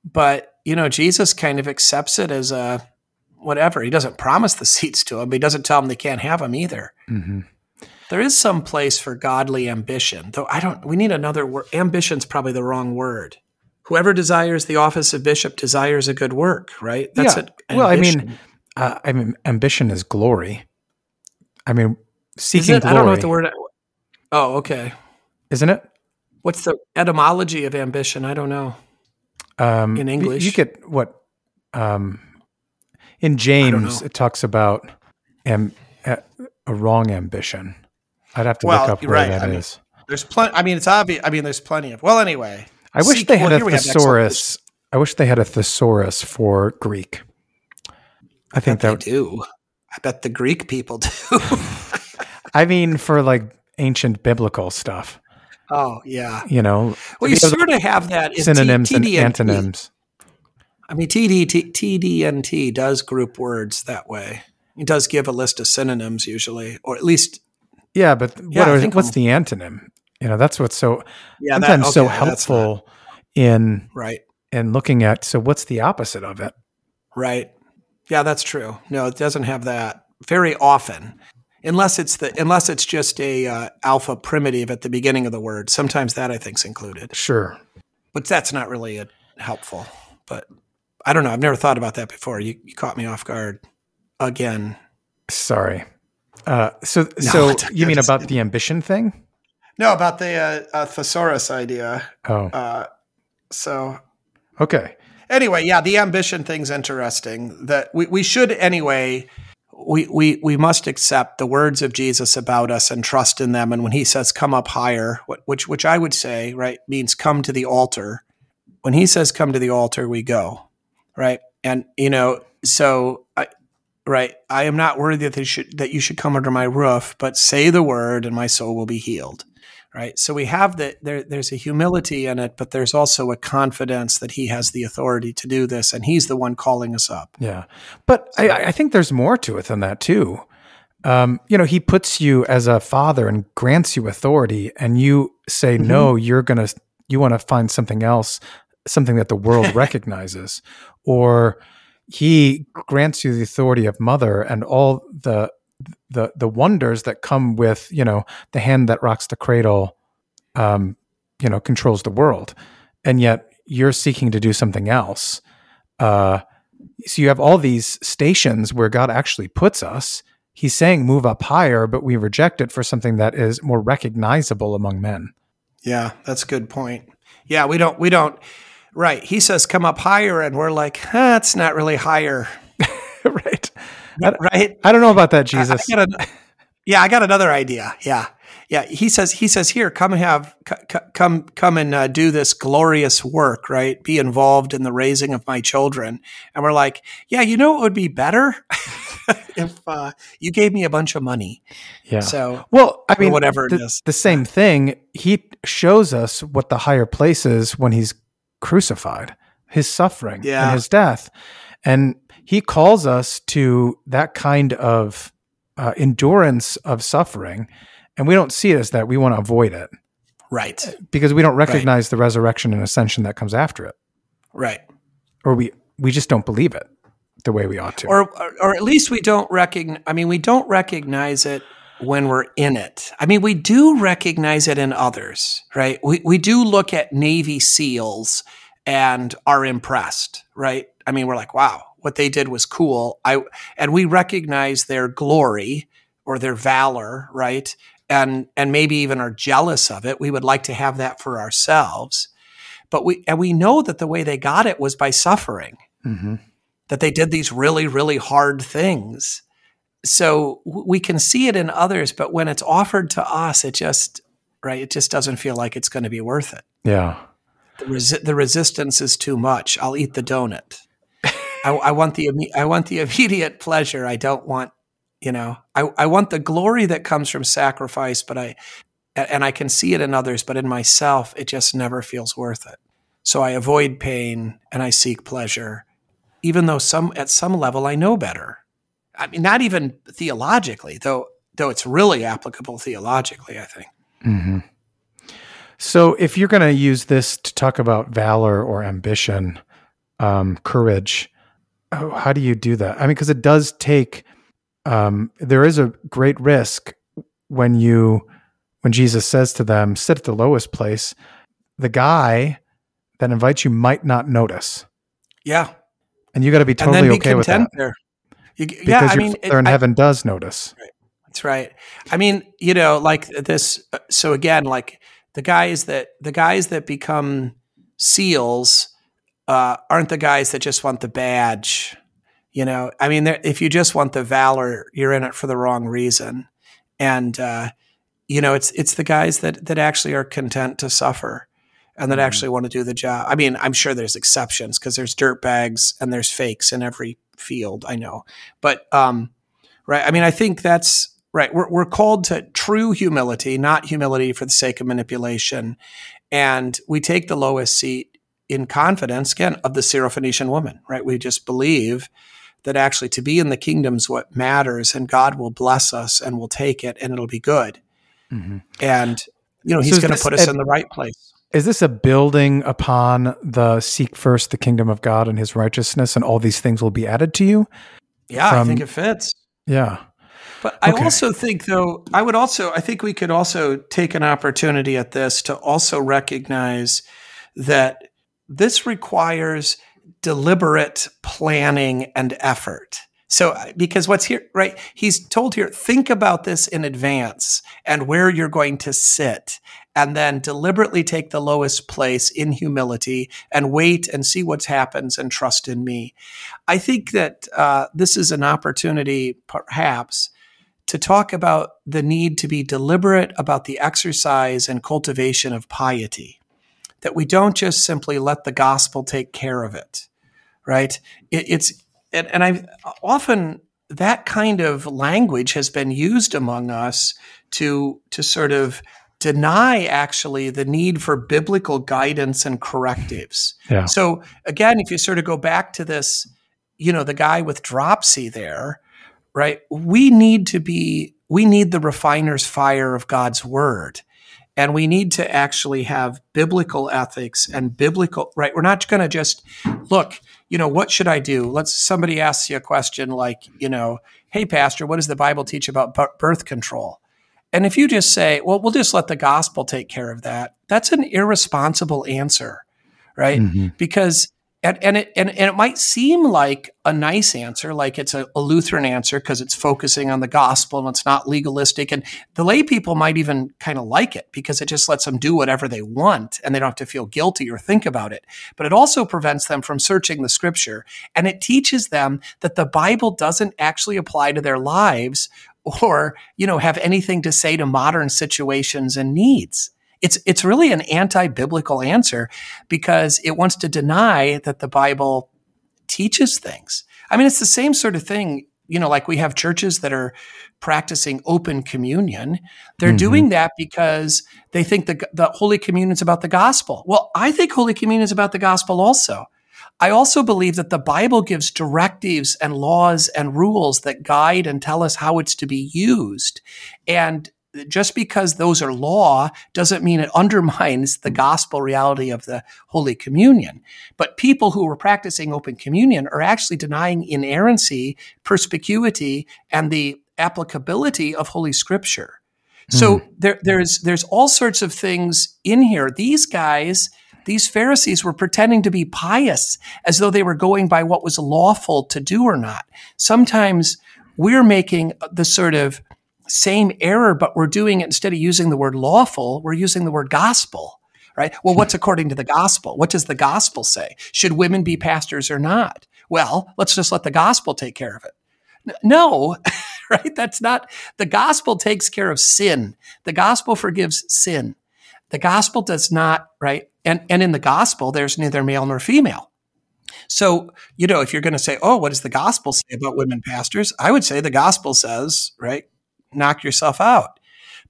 but you know Jesus kind of accepts it as a whatever. He doesn't promise the seats to them. He doesn't tell them they can't have them either. Mm-hmm. There is some place for godly ambition, though I don't, we need another word. Ambition's probably the wrong word. Whoever desires the office of bishop desires a good work, right? That's yeah. Well, I mean, uh, I mean, ambition is glory. I mean, seeking glory. I don't know what the word. Oh, okay. Isn't it? What's the etymology of ambition? I don't know. Um, in English, you get what? Um, in James, it talks about am, a, a wrong ambition. I'd have to well, look up where right. that I is. Mean, there's plenty. I mean, it's obvious. I mean, there's plenty of. Well, anyway. I wish they had well, a thesaurus. I wish they had a thesaurus for Greek. I think that they do. I bet the Greek people do. I mean, for like ancient biblical stuff. Oh yeah. You know. Well, you sort of have that synonyms and antonyms. I mean, TD, T, TDNT does group words that way. It does give a list of synonyms usually, or at least yeah, but yeah, what are, what's the antonym? You know, that's what's so yeah, sometimes that, okay, so helpful in right in looking at. So, what's the opposite of it? Right. Yeah, that's true. No, it doesn't have that very often, unless it's the unless it's just a uh, alpha privative at the beginning of the word. Sometimes that I think's included. Sure, but that's not really a, helpful. But I don't know. I've never thought about that before. You, you caught me off guard again. Sorry. Uh, so, no, so you mean about the ambition thing? No, about the uh, uh, thesaurus idea. Oh, uh, so okay. Anyway, yeah, the ambition thing's interesting. That we, we should anyway. We, we we must accept the words of Jesus about us and trust in them. And when he says "come up higher," which which I would say right means come to the altar. When he says "come to the altar," we go, right? And you know, so I, right? I am not worthy that, should, that you should come under my roof, but say the word and my soul will be healed. Right. So we have that there, there's a humility in it, but there's also a confidence that he has the authority to do this and he's the one calling us up. Yeah. But so, I, I think there's more to it than that too. Um, you know, he puts you as a father and grants you authority, and you say, mm-hmm. no, you're going to, you want to find something else, something that the world recognizes. Or, he grants you the authority of mother and all the the the wonders that come with you know the hand that rocks the cradle um you know controls the world. And yet you're seeking to do something else. Uh so you have all these stations where god actually puts us. He's saying move up higher but we reject it for something that is more recognizable among men. Yeah that's a good point. Yeah we don't we don't Right. He says, come up higher. And we're like, that's not really higher. right. right. I don't know about that, Jesus. I, I a, yeah, I got another idea. Yeah. yeah, he says he says here, come and have c- come come and uh, do this glorious work, right? Be involved in the raising of my children. And we're like, yeah, you know, it would be better if uh, you gave me a bunch of money. Yeah. So well, I mean, whatever the, it is, the same thing. He shows us what the higher place is when he's crucified, his suffering Yeah. and his death, and he calls us to that kind of uh, endurance of suffering, and we don't see it as that. We want to avoid it right, because we don't recognize the resurrection and ascension that comes after it, right. or we we just don't believe it the way we ought to. or or at least we don't recognize i mean we don't recognize it when we're in it. I mean we do recognize it in others right? We, we do look at navy seals and are impressed right? I mean we're like wow what they did was cool. I and we recognize their glory or their valor right? And and maybe even are jealous of it. We would like to have that for ourselves. But we and we know that the way they got it was by suffering. Mhm. that they did these really, really hard things. So we can see it in others, but when it's offered to us, it just, right, it just doesn't feel like it's going to be worth it. Yeah. The, resi- the resistance is too much. I'll eat the donut. I, I want the I want the immediate pleasure. I don't want, you know, I, I want the glory that comes from sacrifice, but I and I can see it in others, but in myself, it just never feels worth it. So I avoid pain and I seek pleasure, even though some at some level I know better. I mean, not even theologically, though. Though it's really applicable theologically, I think. hmm So, if you're going to use this to talk about valor or ambition, um, courage, oh, how do you do that? I mean, because it does take. Um, there is a great risk when you, when Jesus says to them, "Sit at the lowest place." The guy that invites you might not notice, Yeah, and you got to be totally be okay with that there. You, because yeah, I your mean, Father in it- I- heaven does notice. That's right. I mean, you know, like this. uh, So again, like the guys that the guys that become seals uh, aren't the guys that just want the badge. You know, I mean, if you just want the valor, you're in it for the wrong reason. And uh, you know, it's it's the guys that that actually are content to suffer and that Mhm. actually want to do the job. I mean, I'm sure there's exceptions because there's dirt bags and there's fakes in every field. I know, but um, right. I mean, I think that's right. We're we're called to true humility, not humility for the sake of manipulation, and we take the lowest seat in confidence again of the Syrophoenician woman. Right. We just believe that actually to be in the kingdom's what matters, and God will bless us and we'll take it, and it'll be good. Mhm. And you know, He's is going to put us a- in the right place. Is this a building upon the seek first the kingdom of God and his righteousness, and all these things will be added to you? Yeah, I think it fits. Yeah. But I Okay. also think, though, I would also, I think we could also take an opportunity at this to also recognize that this requires deliberate planning and effort. So, because what's here, right? He's told here, think about this in advance and where you're going to sit, and then deliberately take the lowest place in humility and wait and see what happens and trust in me. I think that uh, this is an opportunity, perhaps, to talk about the need to be deliberate about the exercise and cultivation of piety. That we don't just simply let the gospel take care of it, right? It, it's and, and I often that kind of language has been used among us to to sort of deny actually the need for biblical guidance and correctives. Yeah. So again, if you sort of go back to this, you know, the guy with dropsy there, right? We need to be, we need the refiner's fire of God's word. And we need to actually have biblical ethics and biblical, right? We're not going to just look, you know, what should I do? Let's, somebody asks you a question like, you know, hey, Pastor, what does the Bible teach about birth control? And if you just say, well, we'll just let the gospel take care of that, that's an irresponsible answer, right? Mhm. because and and it and, and it might seem like a nice answer, like it's a, a Lutheran answer because it's focusing on the gospel and it's not legalistic. And the lay people might even kind of like it because it just lets them do whatever they want and they don't have to feel guilty or think about it. But it also prevents them from searching the scripture and it teaches them that the Bible doesn't actually apply to their lives or, you know, have anything to say to modern situations and needs. It's, it's really an anti biblical answer because it wants to deny that the Bible teaches things. I mean, it's the same sort of thing, you know, like we have churches that are practicing open communion. They're mm-hmm. doing that because they think the, the Holy Communion is about the gospel. Well, I think Holy Communion is about the gospel also. I also believe that the Bible gives directives and laws and rules that guide and tell us how it's to be used. And just because those are law doesn't mean it undermines the gospel reality of the Holy Communion. But people who are practicing open communion are actually denying inerrancy, perspicuity, and the applicability of Holy Scripture. So mm. there, there's there's all sorts of things in here. These guys, these Pharisees, were pretending to be pious as though they were going by what was lawful to do or not. Sometimes we're making the sort of same error, but we're doing it instead of using the word lawful, we're using the word gospel, right? Well, what's according to the gospel? What does the gospel say? Should women be pastors or not? Well, let's just let the gospel take care of it. No, right? That's not, the gospel takes care of sin. The gospel forgives sin. The gospel does not, right? And, and in the gospel, there's neither male nor female. So, you know, if you're going to say, oh, what does the gospel say about women pastors? I would say the gospel says, right, knock yourself out.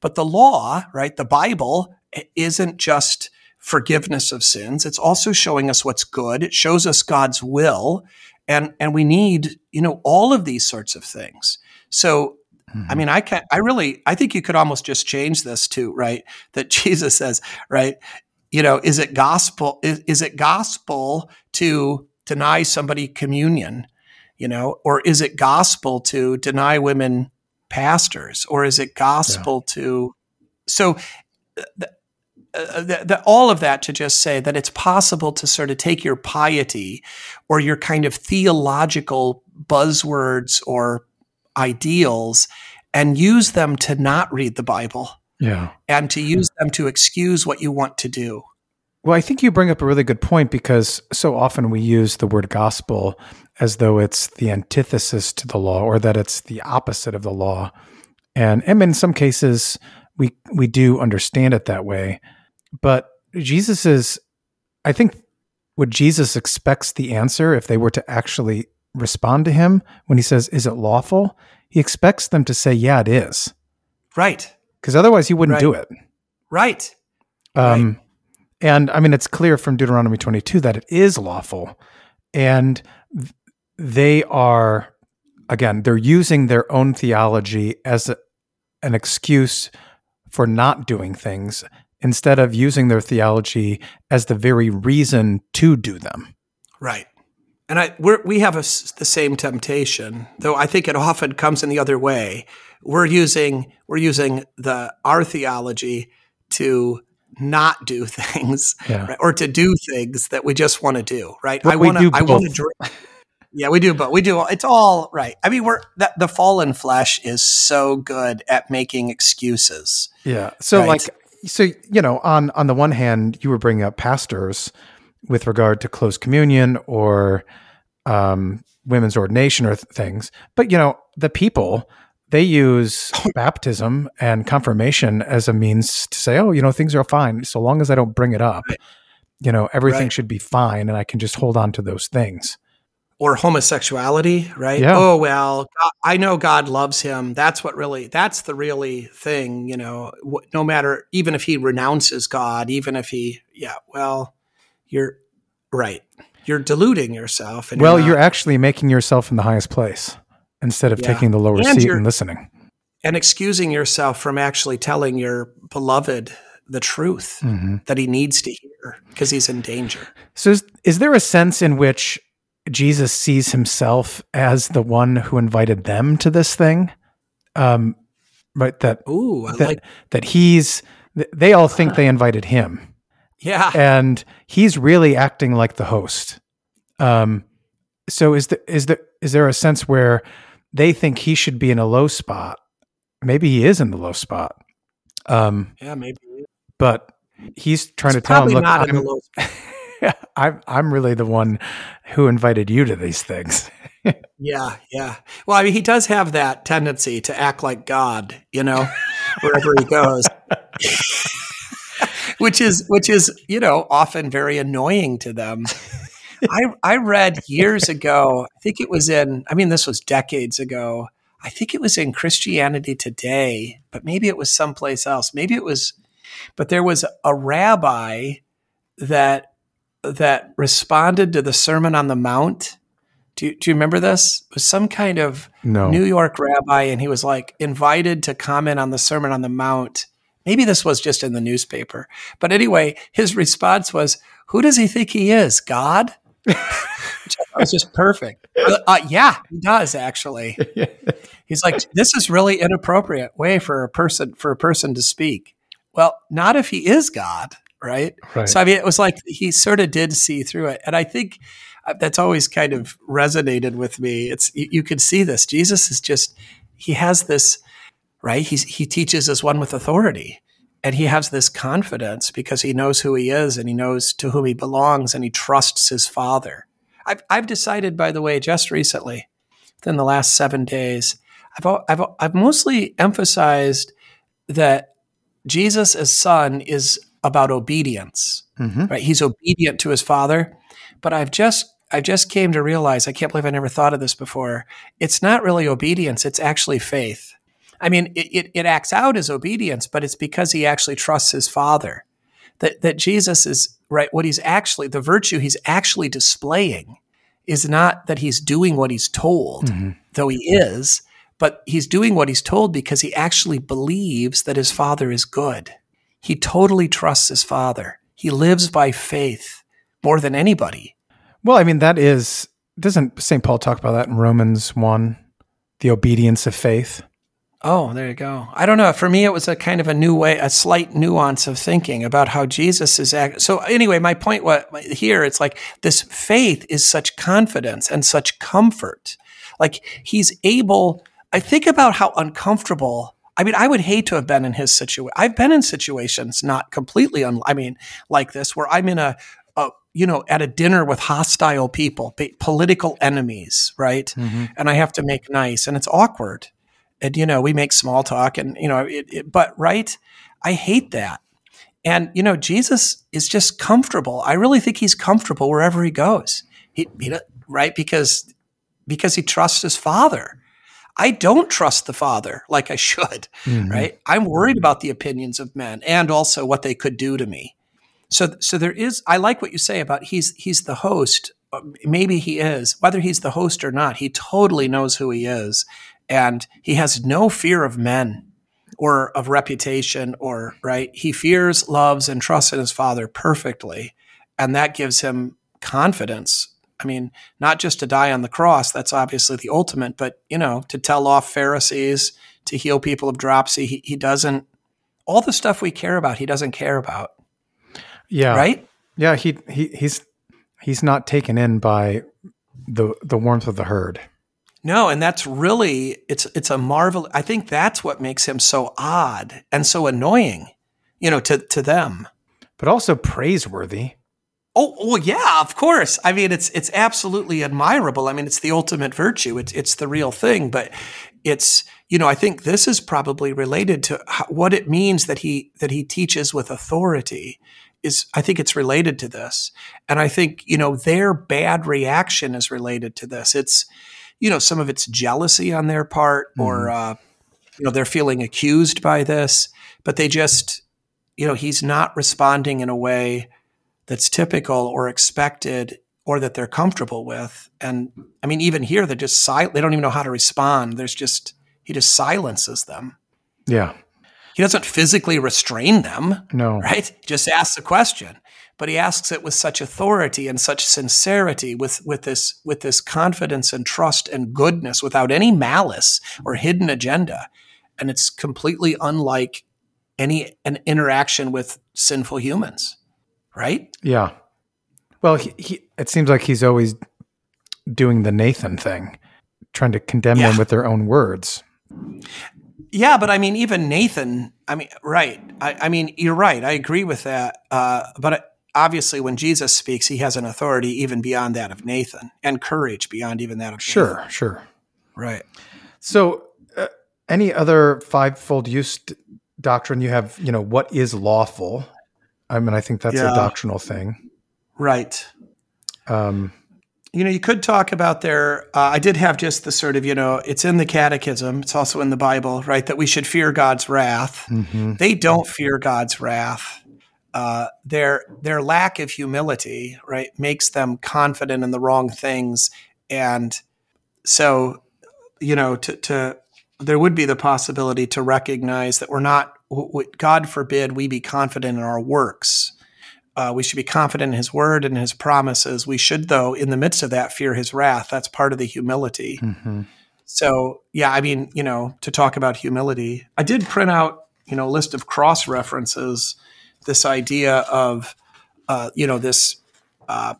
But the law, right, the Bible isn't just forgiveness of sins. It's also showing us what's good. It shows us God's will. And, and we need, you know, all of these sorts of things. So, mm-hmm. I mean, I can I really, I think you could almost just change this to, right, that Jesus says, right, you know, is it gospel, is, is it gospel to deny somebody communion, you know, or is it gospel to deny women pastors or is it gospel yeah. to so the, uh, the, the, all of that to just say that it's possible to sort of take your piety or your kind of theological buzzwords or ideals and use them to not read the Bible. Yeah. And to use them to excuse what you want to do. Well, I think you bring up a really good point because so often we use the word gospel as though it's the antithesis to the law or that it's the opposite of the law. And, and in some cases, we we do understand it that way. But Jesus is, I think, what Jesus expects the answer if they were to actually respond to him when he says, "Is it lawful?" He expects them to say, "Yeah, it is." Right. Because otherwise, he wouldn't right. do it. Right. Um, right. And I mean, it's clear from Deuteronomy 22 that it is lawful, and they are again they're using their own theology as a, an excuse for not doing things instead of using their theology as the very reason to do them right and I we have a, the same temptation though i think it often comes in the other way we're using we're using the our theology to not do things yeah. right? or to do things that we just want to do right i want to i want to drink yeah, we do, but we do. It's all right. I mean, we're that the fallen flesh is so good at making excuses. Yeah. So right? like, so you know, on on the one hand, you were bringing up pastors with regard to close communion or um, women's ordination or th- things, but you know, the people they use oh, baptism and confirmation as a means to say, oh, you know, things are fine so long as I don't bring it up. You know, everything right. should be fine, and I can just hold on to those things or homosexuality, right? Yeah. Oh well, I know God loves him. That's what really that's the really thing, you know. No matter even if he renounces God, even if he yeah, well, you're right. You're deluding yourself and Well, you're, you're actually making yourself in the highest place instead of yeah. taking the lower and seat and listening. And excusing yourself from actually telling your beloved the truth mm-hmm. that he needs to hear because he's in danger. So is, is there a sense in which Jesus sees himself as the one who invited them to this thing. Um, right. That, Ooh, that, like- that he's, they all think they invited him. Yeah. And he's really acting like the host. Um, so is there, is there, is there a sense where they think he should be in a low spot? Maybe he is in the low spot. Um, yeah, maybe. But he's trying to tell him, look, I'm, I'm I'm really the one who invited you to these things. yeah, yeah. Well, I mean, he does have that tendency to act like God, you know, wherever he goes. which is which is, you know, often very annoying to them. I I read years ago, I think it was in I mean this was decades ago. I think it was in Christianity Today, but maybe it was someplace else. Maybe it was but there was a rabbi that that responded to the Sermon on the Mount. Do you, do you remember this? It was some kind of no. New York rabbi, and he was like invited to comment on the Sermon on the Mount. Maybe this was just in the newspaper. But anyway, his response was, Who does he think he is? God? Which was just perfect. Uh, uh, yeah, he does actually. He's like, This is really inappropriate way for a person for a person to speak. Well, not if he is God right? right? So I mean, it was like he sort of did see through it, and I think uh, that's always kind of resonated with me. It's you, you can see this. Jesus is just he has this right. He's he teaches as one with authority, and he has this confidence because he knows who he is and he knows to whom he belongs, and he trusts his Father. I've I've decided, by the way, just recently, within the last seven days, I've I've I've mostly emphasized that Jesus as Son is about obedience. Mm-hmm. Right? He's obedient to his father. But I've just I just came to realize I can't believe I never thought of this before. It's not really obedience, it's actually faith. I mean, it, it, it acts out as obedience, but it's because he actually trusts his father. That that Jesus is right, what he's actually the virtue he's actually displaying is not that he's doing what he's told, mm-hmm. though he is, but he's doing what he's told because he actually believes that his father is good. He totally trusts his father. He lives by faith more than anybody. Well, I mean, that is, doesn't St. Paul talk about that in Romans 1? The obedience of faith? Oh, there you go. I don't know. For me, it was a kind of a new way, a slight nuance of thinking about how Jesus is. Act- so anyway, my point was here, it's like this faith is such confidence and such comfort. Like he's able, I think about how uncomfortable I mean, I would hate to have been in his situation. I've been in situations not completely, un- I mean, like this, where I'm in a, a, you know, at a dinner with hostile people, political enemies, right? Mm-hmm. And I have to make nice, and it's awkward. And you know, we make small talk, and you know, it, it, but right, I hate that. And you know, Jesus is just comfortable. I really think he's comfortable wherever he goes. He, he right because because he trusts his father I don't trust the father like I should, mm-hmm. right? I'm worried about the opinions of men and also what they could do to me. So, so there is. I like what you say about he's he's the host. Maybe he is. Whether he's the host or not, he totally knows who he is, and he has no fear of men or of reputation or right. He fears, loves, and trusts in his father perfectly, and that gives him confidence I mean, not just to die on the cross, that's obviously the ultimate, but, you know, to tell off Pharisees, to heal people of dropsy, he, he doesn't, all the stuff we care about, he doesn't care about. Yeah. Right? Yeah. He, he, he's, he's not taken in by the, the warmth of the herd. No, and that's really it's it's a marvel. I think that's what makes him so odd and so annoying, you know, to to them. But also praiseworthy. Oh, well, yeah, of course. I mean, it's it's absolutely admirable. I mean, it's the ultimate virtue. It's it's the real thing. But it's you know, I think this is probably related to how, what it means that he that he teaches with authority. Is I think it's related to this, and I think you know their bad reaction is related to this. It's you know some of it's jealousy on their part, mm. or uh, you know they're feeling accused by this, but they just you know he's not responding in a way that's typical or expected or that they're comfortable with. And I mean, even here, they're just silent. They don't even know how to respond. There's just, he just silences them. Yeah. He doesn't physically restrain them. No. Right? Just asks a question. But he asks it with such authority and such sincerity, with, with this with this confidence and trust and goodness, without any malice or hidden agenda. And it's completely unlike any an interaction with sinful humans right? Yeah. Well, he, he, it seems like he's always doing the Nathan thing, trying to condemn yeah. them with their own words. Yeah, but I mean, even Nathan, I mean, right. I, I mean, you're right. I agree with that. Uh, but obviously when Jesus speaks, he has an authority even beyond that of Nathan and courage beyond even that of sure, Nathan. sure. Right. So, uh, any other fivefold use d- doctrine you have? You know, what is lawful? I mean, I think that's Yeah. a doctrinal thing. Right. Um, You know, you could talk about there. Uh, I did have just the sort of, you know, it's in the Catechism. It's also in the Bible, right? That we should fear God's wrath. mhm. They don't fear God's wrath. Uh, their their lack of humility, right, makes them confident in the wrong things, and so, you know, to, to there would be the possibility to recognize that we're not. God forbid we be confident in our works. Uh, we should be confident in His word and His promises. We should, though, in the midst of that, fear His wrath. That's part of the humility. Mhm. So yeah, I mean, you know, to talk about humility, I did print out, you know, a list of cross references. This idea of, uh, you know, this, uh,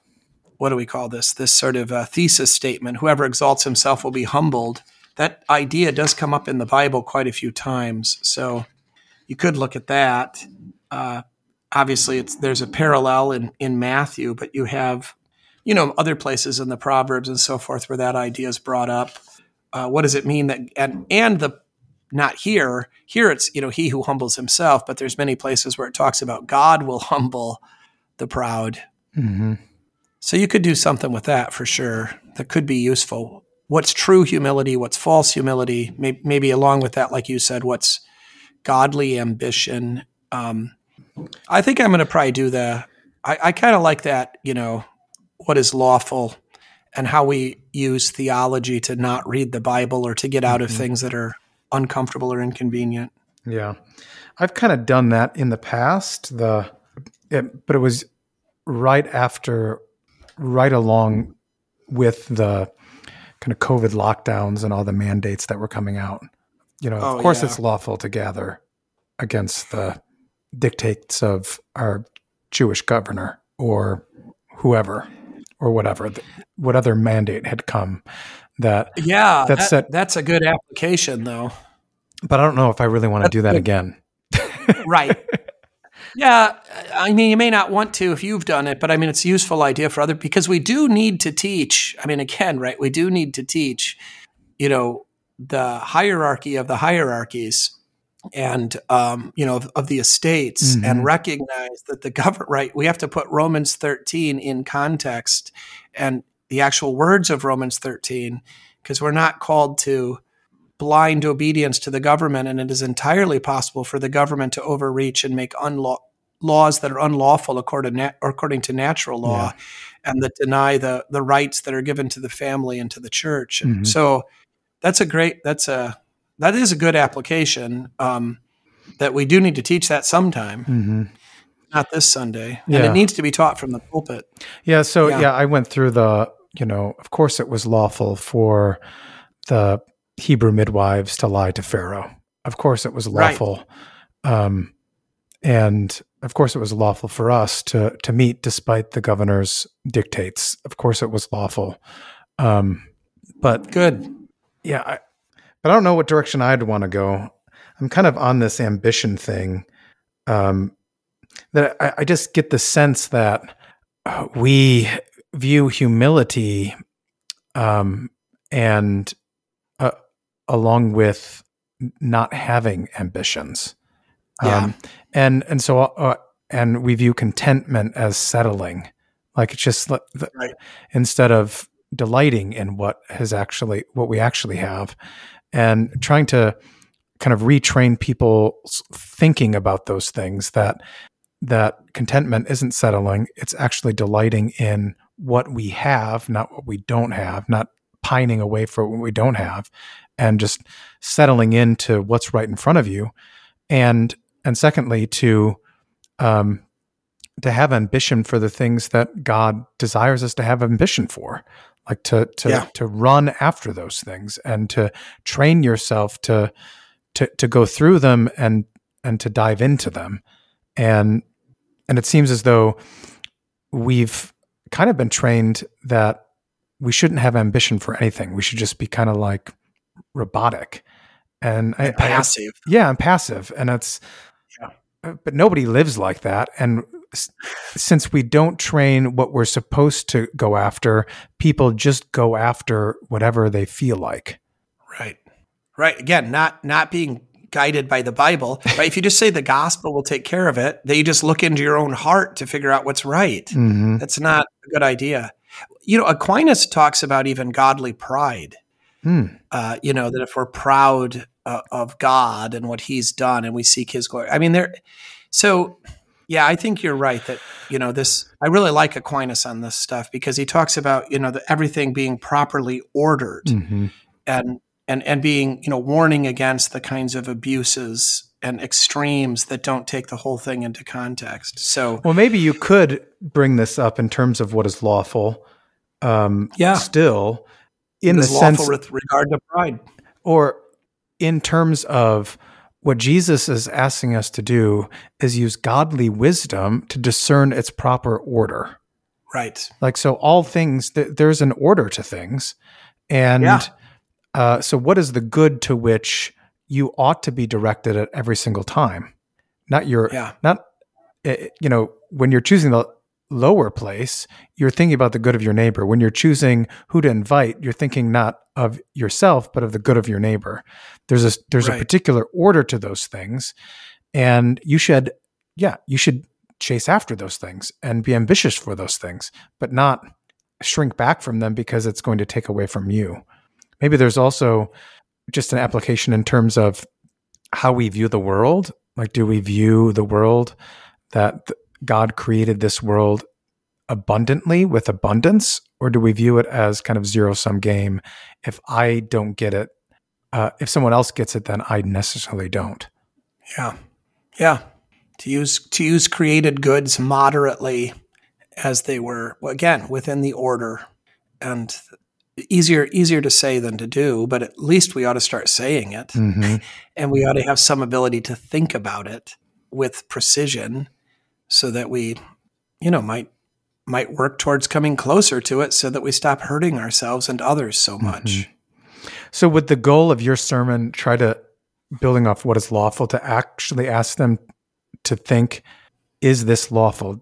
what do we call this? This sort of uh, thesis statement: "Whoever exalts himself will be humbled." That idea does come up in the Bible quite a few times. So you could look at that. Uh, obviously, it's there's a parallel in in Matthew, but you have, you know, other places in the Proverbs and so forth where that idea is brought up uh, what does it mean that and and the not here. Here it's you know he who humbles himself but there's many places where it talks about god will humble the proud. Mhm. so you could do something with that for sure that could be useful. What's true humility what's false humility maybe, maybe along with that like you said what's godly ambition. Um, i think i'm going to probably do the i, I kind of like that you know what is lawful and how we use theology to not read the bible or to get out of things that are uncomfortable or inconvenient Yeah, I've kind of done that in the past. The, it, but it was right after, right along with the kind of COVID lockdowns and all the mandates that were coming out. You know, Oh, of course, yeah. it's lawful to gather against the dictates of our Jewish governor or whoever or whatever, what other mandate had come that. yeah That's that- that- that's a good application though But I don't know if I really want to do that again. right yeah i mean you may not want to if you've done it but i mean it's a useful idea for other because we do need to teach i mean again right we do need to teach you know the hierarchy of the hierarchies and um, you know of, of the estates Mhm. and recognize that the government right we have to put romans 13 in context and the actual words of romans 13 because we're not called to blind obedience to the government, and it is entirely possible for the government to overreach and make unlaw- laws that are unlawful according, na- according to natural law, and that deny the the rights that are given to the family and to the church. And Mhm. so, that's a great that's a that is a good application. Um, that we do need to teach that sometime, hmm not this Sunday, and it needs to be taught from the pulpit. Yeah. So Yeah. yeah. I went through the, you know, of course it was lawful for the Hebrew midwives to lie to Pharaoh. Of course it was Right. lawful. Um, and of course it was lawful for us to, to meet despite the governor's dictates. Of course it was lawful. Um, but Good. yeah, I, but I don't know what direction I'd want to go. I'm kind of on this ambition thing. Um, that I, I just get the sense that uh, we view humility, um, and uh, along with not having ambitions, Yeah. um, and and so uh, and we view contentment as settling, like it's just like the, Right. instead of delighting in what has actually what we actually have, and trying to kind of retrain people thinking about those things that that contentment isn't settling it's actually delighting in what we have not what we don't have not pining away for what we don't have and just settling into what's right in front of you and and secondly to um to have ambition for the things that god desires us to have ambition for like to to Yeah. to run after those things and to train yourself to to to go through them and and to dive into them and and it seems as though we've kind of been trained that we shouldn't have ambition for anything we should just be kind of like robotic and I, I- Passive. yeah, I'm passive, and it's Yeah. Uh, but nobody lives like that. And s- since we don't train what we're supposed to go after, people just go after whatever they feel like. Right. Right. Again, not not being guided by the Bible. Right. if you just say the gospel will take care of it, then you just look into your own heart to figure out what's right. Mm-hmm. That's not a good idea. You know, Aquinas talks about even godly pride. Hmm. Uh, you know that if we're proud uh, of God and what He's done, and we seek His glory. I mean, there. So, yeah, I think you're right that you know this. I really like Aquinas on this stuff because he talks about you know the, everything being properly ordered Mhm. and and and being you know warning against the kinds of abuses and extremes that don't take the whole thing into context. So Well, maybe you could bring this up in terms of what is lawful. Um, Yeah. Still, in the lawful sense, with regard to pride. or in terms of what Jesus is asking us to do is use godly wisdom to discern its proper order. Right. Like, so all things, th- there's an order to things. And Yeah. Uh, so, what is the good to which you ought to be directed at every single time? Not your, Yeah. not, uh, you know, when you're choosing the lower place, you're thinking about the good of your neighbor. When you're choosing who to invite, you're thinking not of yourself, but of the good of your neighbor. There's a there's a particular order to those things, and you should, yeah, you should chase after those things and be ambitious for those things, but not shrink back from them because it's going to take away from you. Maybe there's also just an application in terms of how we view the world. Like, do we view the world that God created this world abundantly with abundance, or do we view it as kind of zero sum game? If I don't get it, uh, if someone else gets it, then I necessarily don't. Yeah. Yeah. To use to use created goods moderately as they were again within the order and easier easier to say than to do, but at least we ought to start saying it. Mhm. And we ought to have some ability to think about it with precision so that we, you know, might might work towards coming closer to it so that we stop hurting ourselves and others so much. So, would the goal of your sermon try to building off what is lawful to actually ask them to think, is this lawful?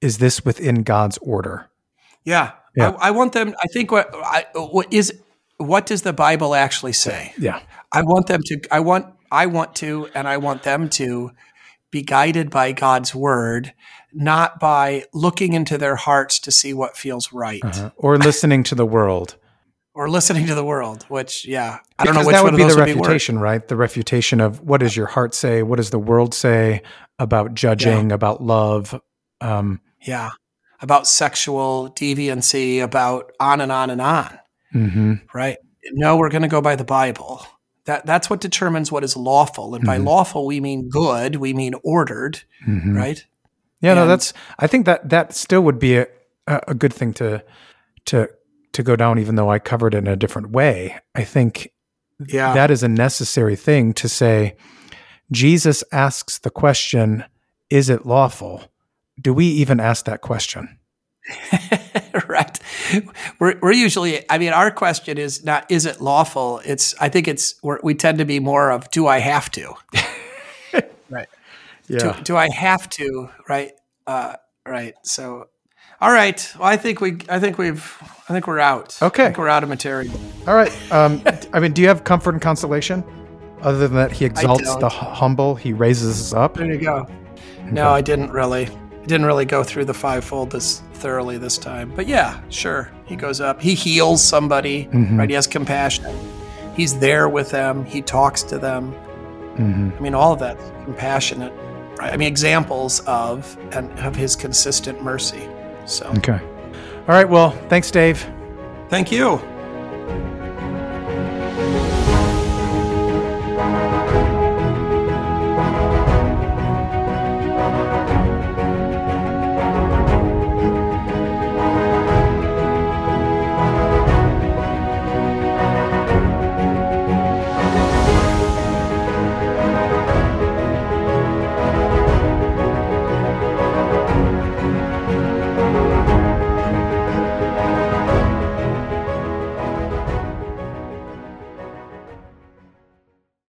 Is this within God's order? Yeah. Yeah. I, I want them I think what I what is what does the Bible actually say? Yeah. I want them to I want I want to and I want them to be guided by God's word, not by looking into their hearts to see what feels right Uh-huh. Or listening to the world. or listening to the world, which yeah, I don't know which that one would be the would be refutation, right? The refutation of what does your heart say? What does the world say about judging, about love? Um, Yeah. About sexual deviancy, about on and on and on, mhm. right? No, we're going to go by the Bible. That that's what determines what is lawful. And by Mhm. lawful we mean good, we mean ordered, Mhm. right? Yeah, no, that's. I think that that still would be a, a a good thing to to to go down, even though I covered it in a different way. I think Yeah. that is a necessary thing to say. Jesus asks the question, "Is it lawful?" Do we even ask that question? right. We're, we're usually, I mean, our question is not, is it lawful? It's, I think it's, we're, we tend to be more of, do I have to? right. Do, do I have to? Right. Uh, right. So, all right. Well, I think we, I think we've, I think we're out. Okay. I think we're out of material. All right. Um, I mean, do you have comfort and consolation? Other than that, he exalts the humble, he raises us up. There you go. No, I didn't really. I didn't really go through the fivefold this thoroughly this time. But yeah, sure. He goes up. He heals somebody, Mhm. right? He has compassion. He's there with them. He talks to them. hmm I mean, all of that compassionate. Right? I mean, examples of and of his consistent mercy. So, Okay. All right. Well, thanks, Dave. thank you.